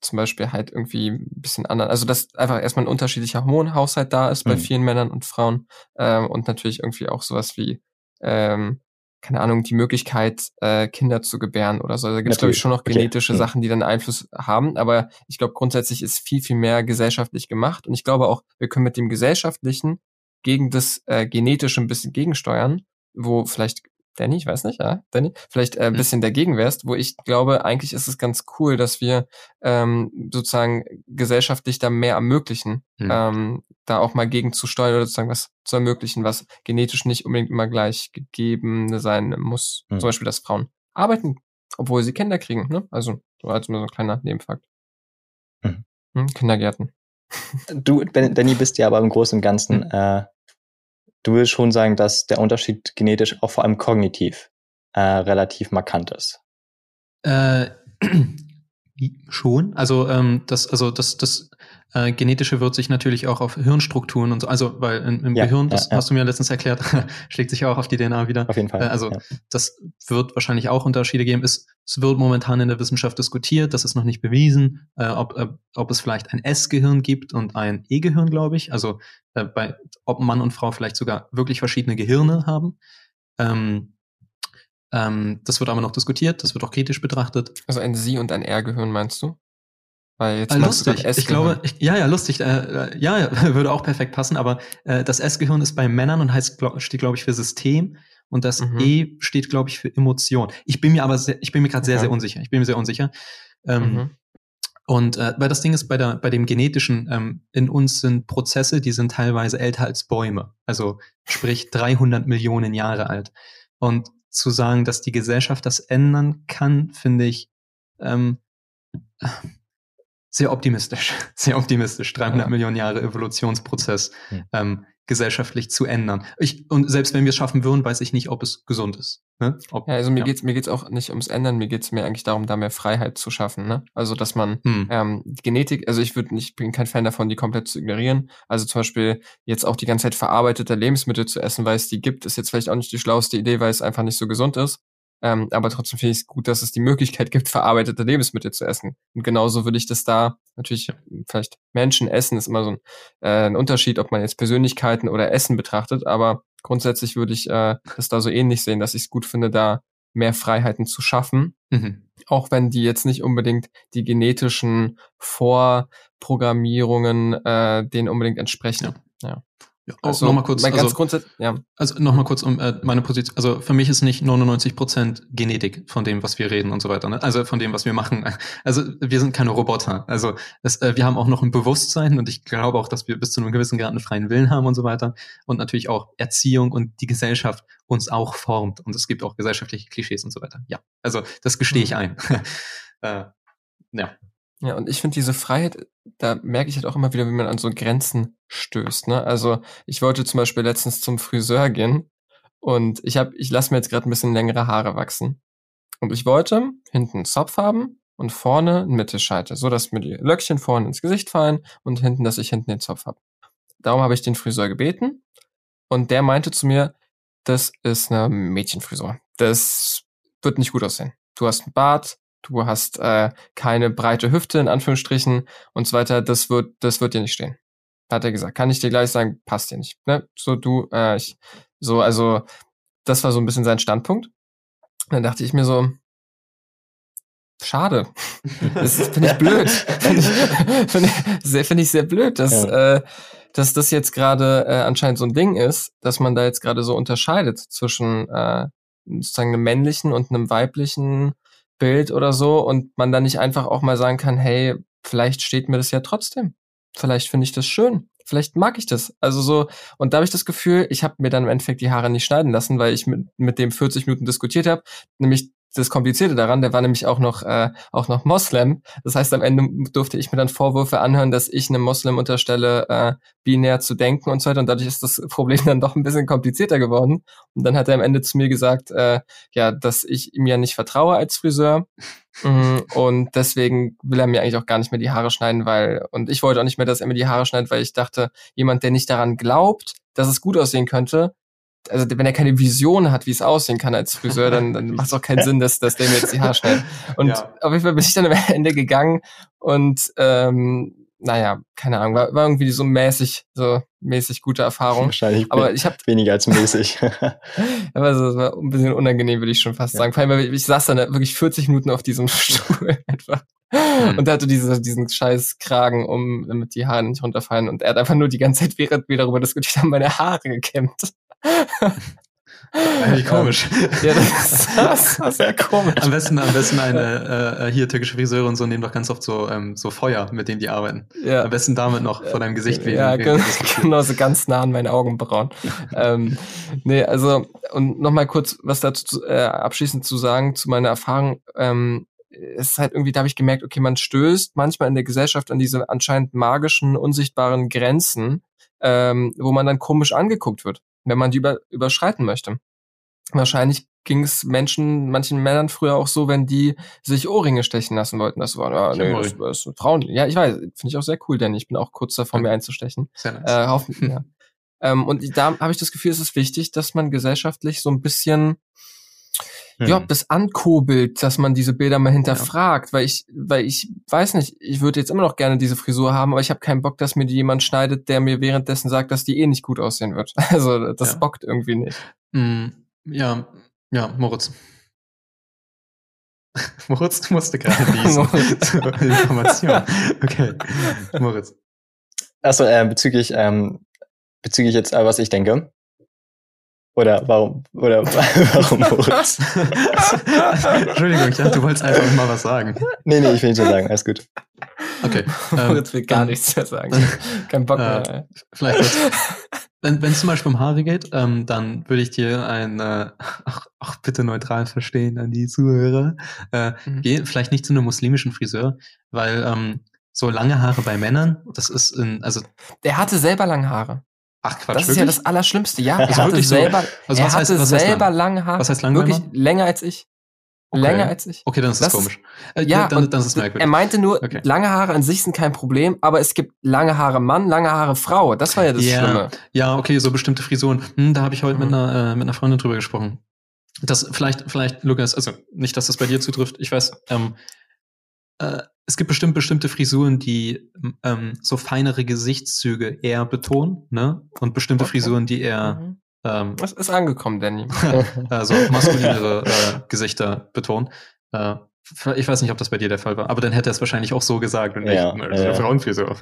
A: zum Beispiel halt irgendwie ein bisschen anders, also dass einfach erstmal ein unterschiedlicher Hormonhaushalt da ist bei mhm. vielen Männern und Frauen ähm, und natürlich irgendwie auch sowas wie ähm, keine Ahnung, die Möglichkeit, äh, Kinder zu gebären oder so. Da gibt es, glaube ich, schon noch genetische okay. Sachen, die dann Einfluss haben. Aber ich glaube, grundsätzlich ist viel, viel mehr gesellschaftlich gemacht. Und ich glaube auch, wir können mit dem Gesellschaftlichen gegen das äh, Genetische ein bisschen gegensteuern, wo vielleicht Danny, ich weiß nicht, ja, Danny, vielleicht äh, ein mhm. bisschen dagegen wärst, wo ich glaube, eigentlich ist es ganz cool, dass wir ähm, sozusagen gesellschaftlich da mehr ermöglichen, mhm. ähm, da auch mal gegen zu steuern oder sozusagen was zu ermöglichen, was genetisch nicht unbedingt immer gleich gegeben sein muss. Mhm. Zum Beispiel, dass Frauen arbeiten, obwohl sie Kinder kriegen, ne? Also so als nur so ein kleiner Nebenfakt. Mhm. Hm, Kindergärten.
B: Du, Danny, bist ja aber im Großen und Ganzen mhm. äh, du willst schon sagen, dass der Unterschied genetisch auch vor allem kognitiv äh, relativ markant ist.
C: Äh, schon. Also ähm, das, also das, das äh, Genetische wird sich natürlich auch auf Hirnstrukturen und so, also weil in, im ja, Gehirn, das ja, ja. hast du mir letztens erklärt, schlägt sich auch auf die DNA wieder.
B: Auf jeden Fall. Äh,
C: also das wird wahrscheinlich auch Unterschiede geben. Es, es wird momentan in der Wissenschaft diskutiert, das ist noch nicht bewiesen, äh, ob, äh, ob es vielleicht ein S-Gehirn gibt und ein E-Gehirn, glaube ich. Also äh, bei, ob Mann und Frau vielleicht sogar wirklich verschiedene Gehirne haben. Ähm, ähm, das wird aber noch diskutiert, das wird auch kritisch betrachtet.
A: Also ein Sie- und ein R-Gehirn meinst du?
C: Weil jetzt äh, lustig. Ich glaube, ich, ja, ja, lustig. Äh, äh ja, würde auch perfekt passen. Aber äh, das S-Gehirn ist bei Männern und heißt, glaub, steht, glaube ich, für System. Und das mhm. E steht, glaube ich, für Emotion. Ich bin mir aber, sehr, ich bin mir gerade sehr, okay. sehr unsicher. Ich bin mir sehr unsicher. Ähm, mhm. Und äh, weil das Ding ist, bei, der, bei dem Genetischen, ähm, in uns sind Prozesse, die sind teilweise älter als Bäume. Also sprich 300 Millionen Jahre alt. Und zu sagen, dass die Gesellschaft das ändern kann, finde ich ähm, sehr optimistisch, sehr optimistisch. 300 ja. Millionen Jahre Evolutionsprozess. Hm. Ähm, gesellschaftlich zu ändern. Ich, und selbst wenn wir es schaffen würden, weiß ich nicht, ob es gesund ist. Ne? Ob,
A: ja, also mir ja. geht's mir geht's auch nicht ums Ändern, mir geht's mir eigentlich darum, da mehr Freiheit zu schaffen. Ne? Also dass man hm. ähm, Genetik, also ich würde nicht, bin kein Fan davon, die komplett zu ignorieren. Also zum Beispiel jetzt auch die ganze Zeit verarbeitete Lebensmittel zu essen, weil es die gibt, ist jetzt vielleicht auch nicht die schlauste Idee, weil es einfach nicht so gesund ist. Ähm, aber trotzdem finde ich es gut, dass es die Möglichkeit gibt, verarbeitete Lebensmittel zu essen. Und genauso würde ich das da natürlich vielleicht Menschen essen ist immer so ein, äh, ein Unterschied, ob man jetzt Persönlichkeiten oder Essen betrachtet. Aber grundsätzlich würde ich äh, das da so ähnlich sehen, dass ich es gut finde, da mehr Freiheiten zu schaffen. Mhm. Auch wenn die jetzt nicht unbedingt die genetischen Vorprogrammierungen äh, denen unbedingt entsprechen.
C: Ja. ja. Ja, also, nochmal kurz, also, ja. Also nochmal kurz um äh, meine Position. Also für mich ist nicht 99 Prozent Genetik von dem, was wir reden und so weiter. Ne? Also von dem, was wir machen. Also wir sind keine Roboter. Also es, äh, wir haben auch noch ein Bewusstsein und ich glaube auch, dass wir bis zu einem gewissen Grad einen freien Willen haben und so weiter. Und natürlich auch Erziehung und die Gesellschaft uns auch formt. Und es gibt auch gesellschaftliche Klischees und so weiter. Ja, also das gestehe ich mhm. ein.
A: äh, ja. Ja, und ich finde diese Freiheit, da merke ich halt auch immer wieder, wie man an so Grenzen stößt. Ne? Also ich wollte zum Beispiel letztens zum Friseur gehen und ich habe, ich lasse mir jetzt gerade ein bisschen längere Haare wachsen. Und ich wollte hinten einen Zopf haben und vorne einen Mittelscheitel, so dass mir die Löckchen vorne ins Gesicht fallen und hinten, dass ich hinten den Zopf habe. Darum habe ich den Friseur gebeten und der meinte zu mir, das ist eine Mädchenfrisur. Das wird nicht gut aussehen. Du hast einen Bart, du hast äh, keine breite Hüfte in Anführungsstrichen und so weiter, das wird, das wird dir nicht stehen. Hat er gesagt. Kann ich dir gleich sagen, passt dir nicht. Ne? So du, äh, ich, so, also das war so ein bisschen sein Standpunkt. Dann dachte ich mir so, schade. Das finde ich blöd. Finde ich, find ich, sehr, find ich sehr blöd, dass, ja. äh, dass das jetzt gerade äh, anscheinend so ein Ding ist, dass man da jetzt gerade so unterscheidet zwischen äh, sozusagen einem männlichen und einem weiblichen Bild oder so und man dann nicht einfach auch mal sagen kann, hey, vielleicht steht mir das ja trotzdem. Vielleicht finde ich das schön. Vielleicht mag ich das. Also so, und da habe ich das Gefühl, ich habe mir dann im Endeffekt die Haare nicht schneiden lassen, weil ich mit, mit dem 40 Minuten diskutiert habe, nämlich das Komplizierte daran, der war nämlich auch noch, äh, auch noch Moslem. Das heißt, am Ende durfte ich mir dann Vorwürfe anhören, dass ich einem Moslem unterstelle, äh, binär zu denken und so weiter. Und dadurch ist das Problem dann doch ein bisschen komplizierter geworden. Und dann hat er am Ende zu mir gesagt, äh, ja, dass ich ihm ja nicht vertraue als Friseur. Mhm, und deswegen will er mir eigentlich auch gar nicht mehr die Haare schneiden, weil, und ich wollte auch nicht mehr, dass er mir die Haare schneidet, weil ich dachte, jemand, der nicht daran glaubt, dass es gut aussehen könnte, also wenn er keine Vision hat, wie es aussehen kann als Friseur, dann, dann macht es auch keinen Sinn, dass, dass der mir jetzt die Haare schneidet. Und ja. auf jeden Fall bin ich dann am Ende gegangen und ähm, naja, keine Ahnung, war, war irgendwie so mäßig, so mäßig gute Erfahrung.
B: Wahrscheinlich aber ich habe weniger als mäßig.
A: aber so, war ein bisschen unangenehm, würde ich schon fast ja. sagen. Vor allem, weil ich saß dann wirklich 40 Minuten auf diesem Stuhl etwa. Mhm. Und hatte diese, diesen scheiß Kragen, um damit die Haare nicht runterfallen. Und er hat einfach nur die ganze Zeit, während wir darüber diskutiert haben, meine Haare gekämmt.
C: Eigentlich komisch.
A: Ja, das, das, das ist sehr komisch.
C: Am besten, am besten eine äh, hier türkische Friseure und so nehmen doch ganz oft so ähm, so Feuer, mit denen die arbeiten. Ja. Am besten damit noch vor deinem Gesicht
A: wehen. Ja, genau, genau, so ganz nah an meinen Augenbrauen. ähm, nee, also und nochmal kurz was dazu äh, abschließend zu sagen zu meiner Erfahrung. Ähm, es ist halt irgendwie, da habe ich gemerkt, okay, man stößt manchmal in der Gesellschaft an diese anscheinend magischen, unsichtbaren Grenzen, ähm, wo man dann komisch angeguckt wird wenn man die über, überschreiten möchte. Wahrscheinlich ging es Menschen, manchen Männern früher auch so, wenn die sich Ohrringe stechen lassen wollten. Das war, ja, nee, das, das Frauen. Ja, ich weiß, finde ich auch sehr cool, denn ich bin auch kurz davor, mir einzustechen. Sehr nice. Äh, hoffen, ja. ähm, und da habe ich das Gefühl, es ist wichtig, dass man gesellschaftlich so ein bisschen ja, hm. das ankurbelt, dass man diese Bilder mal hinterfragt, ja. weil ich, weil ich weiß nicht, ich würde jetzt immer noch gerne diese Frisur haben, aber ich habe keinen Bock, dass mir die jemand schneidet, der mir währenddessen sagt, dass die eh nicht gut aussehen wird. Also das ja. bockt irgendwie nicht.
C: Mm, ja, ja, Moritz. Moritz musste gerade lesen. Information. Okay,
B: Moritz. Achso, äh, bezüglich, ähm, bezüglich jetzt, äh, was ich denke. Oder warum, oder warum Moritz?
C: Entschuldigung, ich dachte, du wolltest einfach mal was sagen.
B: Nee, nee, ich will nicht sagen, alles gut.
C: Okay.
A: Ähm, Moritz will gar nichts mehr sagen. Kein Bock äh, mehr.
C: Vielleicht kurz. wenn es zum Beispiel um Haare geht, ähm, dann würde ich dir ein, äh, ach, ach, bitte neutral verstehen an die Zuhörer, äh, mhm. geh vielleicht nicht zu einem muslimischen Friseur, weil ähm, so lange Haare bei Männern, das ist in, also.
A: Der hatte selber lange Haare.
C: Ach Quatsch,
A: Das
C: wirklich?
A: ist ja das Allerschlimmste, ja.
C: Also
A: er hatte
C: wirklich so?
A: selber,
C: Also
A: er
C: was heißt-
A: hatte
C: heißt
A: selber
C: lang?
A: lange Haare.
C: Was heißt lang,
A: Wirklich länger als ich.
C: Okay.
A: Länger als ich.
C: Okay, dann ist das,
A: Das-
C: komisch. Äh,
A: Ja,
C: dann, dann ist es merkwürdig.
A: Er meinte nur,
C: Okay.
A: lange Haare an sich sind kein Problem, aber es gibt lange Haare Mann, lange Haare Frau. Das war ja das
C: Ja.
A: Schlimme.
C: Ja, okay, so bestimmte Frisuren. Hm, da habe ich heute mit,
A: Mhm.
C: einer, äh, mit einer Freundin drüber gesprochen. Das vielleicht, vielleicht, Lukas, also nicht, dass das bei dir zutrifft. Ich weiß, ähm, äh, es gibt bestimmt bestimmte Frisuren, die ähm, so feinere Gesichtszüge eher betonen, ne? Und bestimmte
A: Okay.
C: Frisuren, die eher
A: Mhm.
C: ähm,
A: Was ist angekommen, Danny?
C: also maskulinere äh, Gesichter betonen. Äh, ich weiß nicht, ob das bei dir der Fall war, aber dann hätte er es wahrscheinlich auch so gesagt und nicht
B: Ja,
C: "Na,
B: ja,
C: ist eine
B: ja.
C: Frauenfrisur.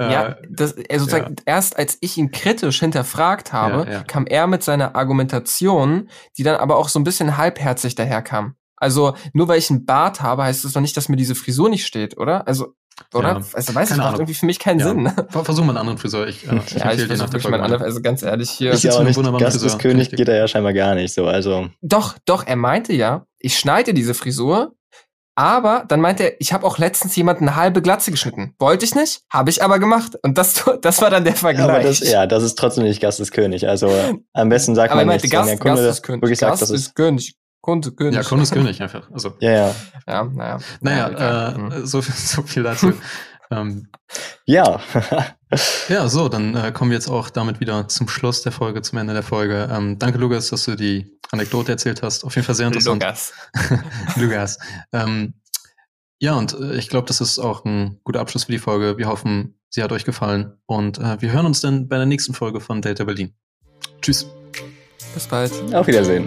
C: Äh,
A: ja, das, also sozusagen, erst als ich ihn kritisch hinterfragt habe,
C: Ja, ja.
A: kam er mit seiner Argumentation, die dann aber auch so ein bisschen halbherzig daherkam. Also, nur weil ich einen Bart habe, heißt das doch nicht, dass mir diese Frisur nicht steht, oder? Also, oder?
C: Ja,
A: Also, weiß ich,
C: keine
A: macht
C: Ahnung.
A: irgendwie für mich keinen
C: Ja.
A: Sinn. Ne?
C: Ver- Versuch mal einen anderen Friseur. Ich, äh, ich
A: Ja, ich versuche mal
C: mal.
A: andere, also ganz ehrlich hier.
C: Ich
B: Ist ja auch nicht, Gastes
C: Friseur,
B: König geht er ja scheinbar gar nicht so. Also,
A: Doch, doch, er meinte ja, ich schneide diese Frisur, aber dann meinte er, ich habe auch letztens jemanden eine halbe Glatze geschnitten. Wollte ich nicht, habe ich aber gemacht. Und das, das war dann der Vergleich.
B: aber das, ja, das ist trotzdem nicht Gastes König. Also, am besten sagt
A: Aber er
B: man
A: meinte,
B: nicht, wenn
A: Gast,
B: der Kunde
A: Gast ist König.
B: wirklich sagt,
A: Gast
B: das ist,
A: ist König. Kunde, König.
C: Ja, Kunde ist König einfach. Also,
B: ja, ja.
A: Ja, naja.
C: naja.
A: Hm.
C: äh, so, viel- so viel dazu. ähm,
B: Ja.
C: ja, so, dann äh, kommen wir jetzt auch damit wieder zum Schluss der Folge, zum Ende der Folge. Ähm, danke, Lukas, dass du die Anekdote erzählt hast. Auf jeden Fall sehr interessant.
A: Lukas.
C: Lukas. Ähm, ja, und äh, ich glaube, das ist auch ein guter Abschluss für die Folge. Wir hoffen, sie hat euch gefallen. Und äh, wir hören uns dann bei der nächsten Folge von Delta Berlin. Tschüss.
A: Bis bald.
B: Auf Wiedersehen.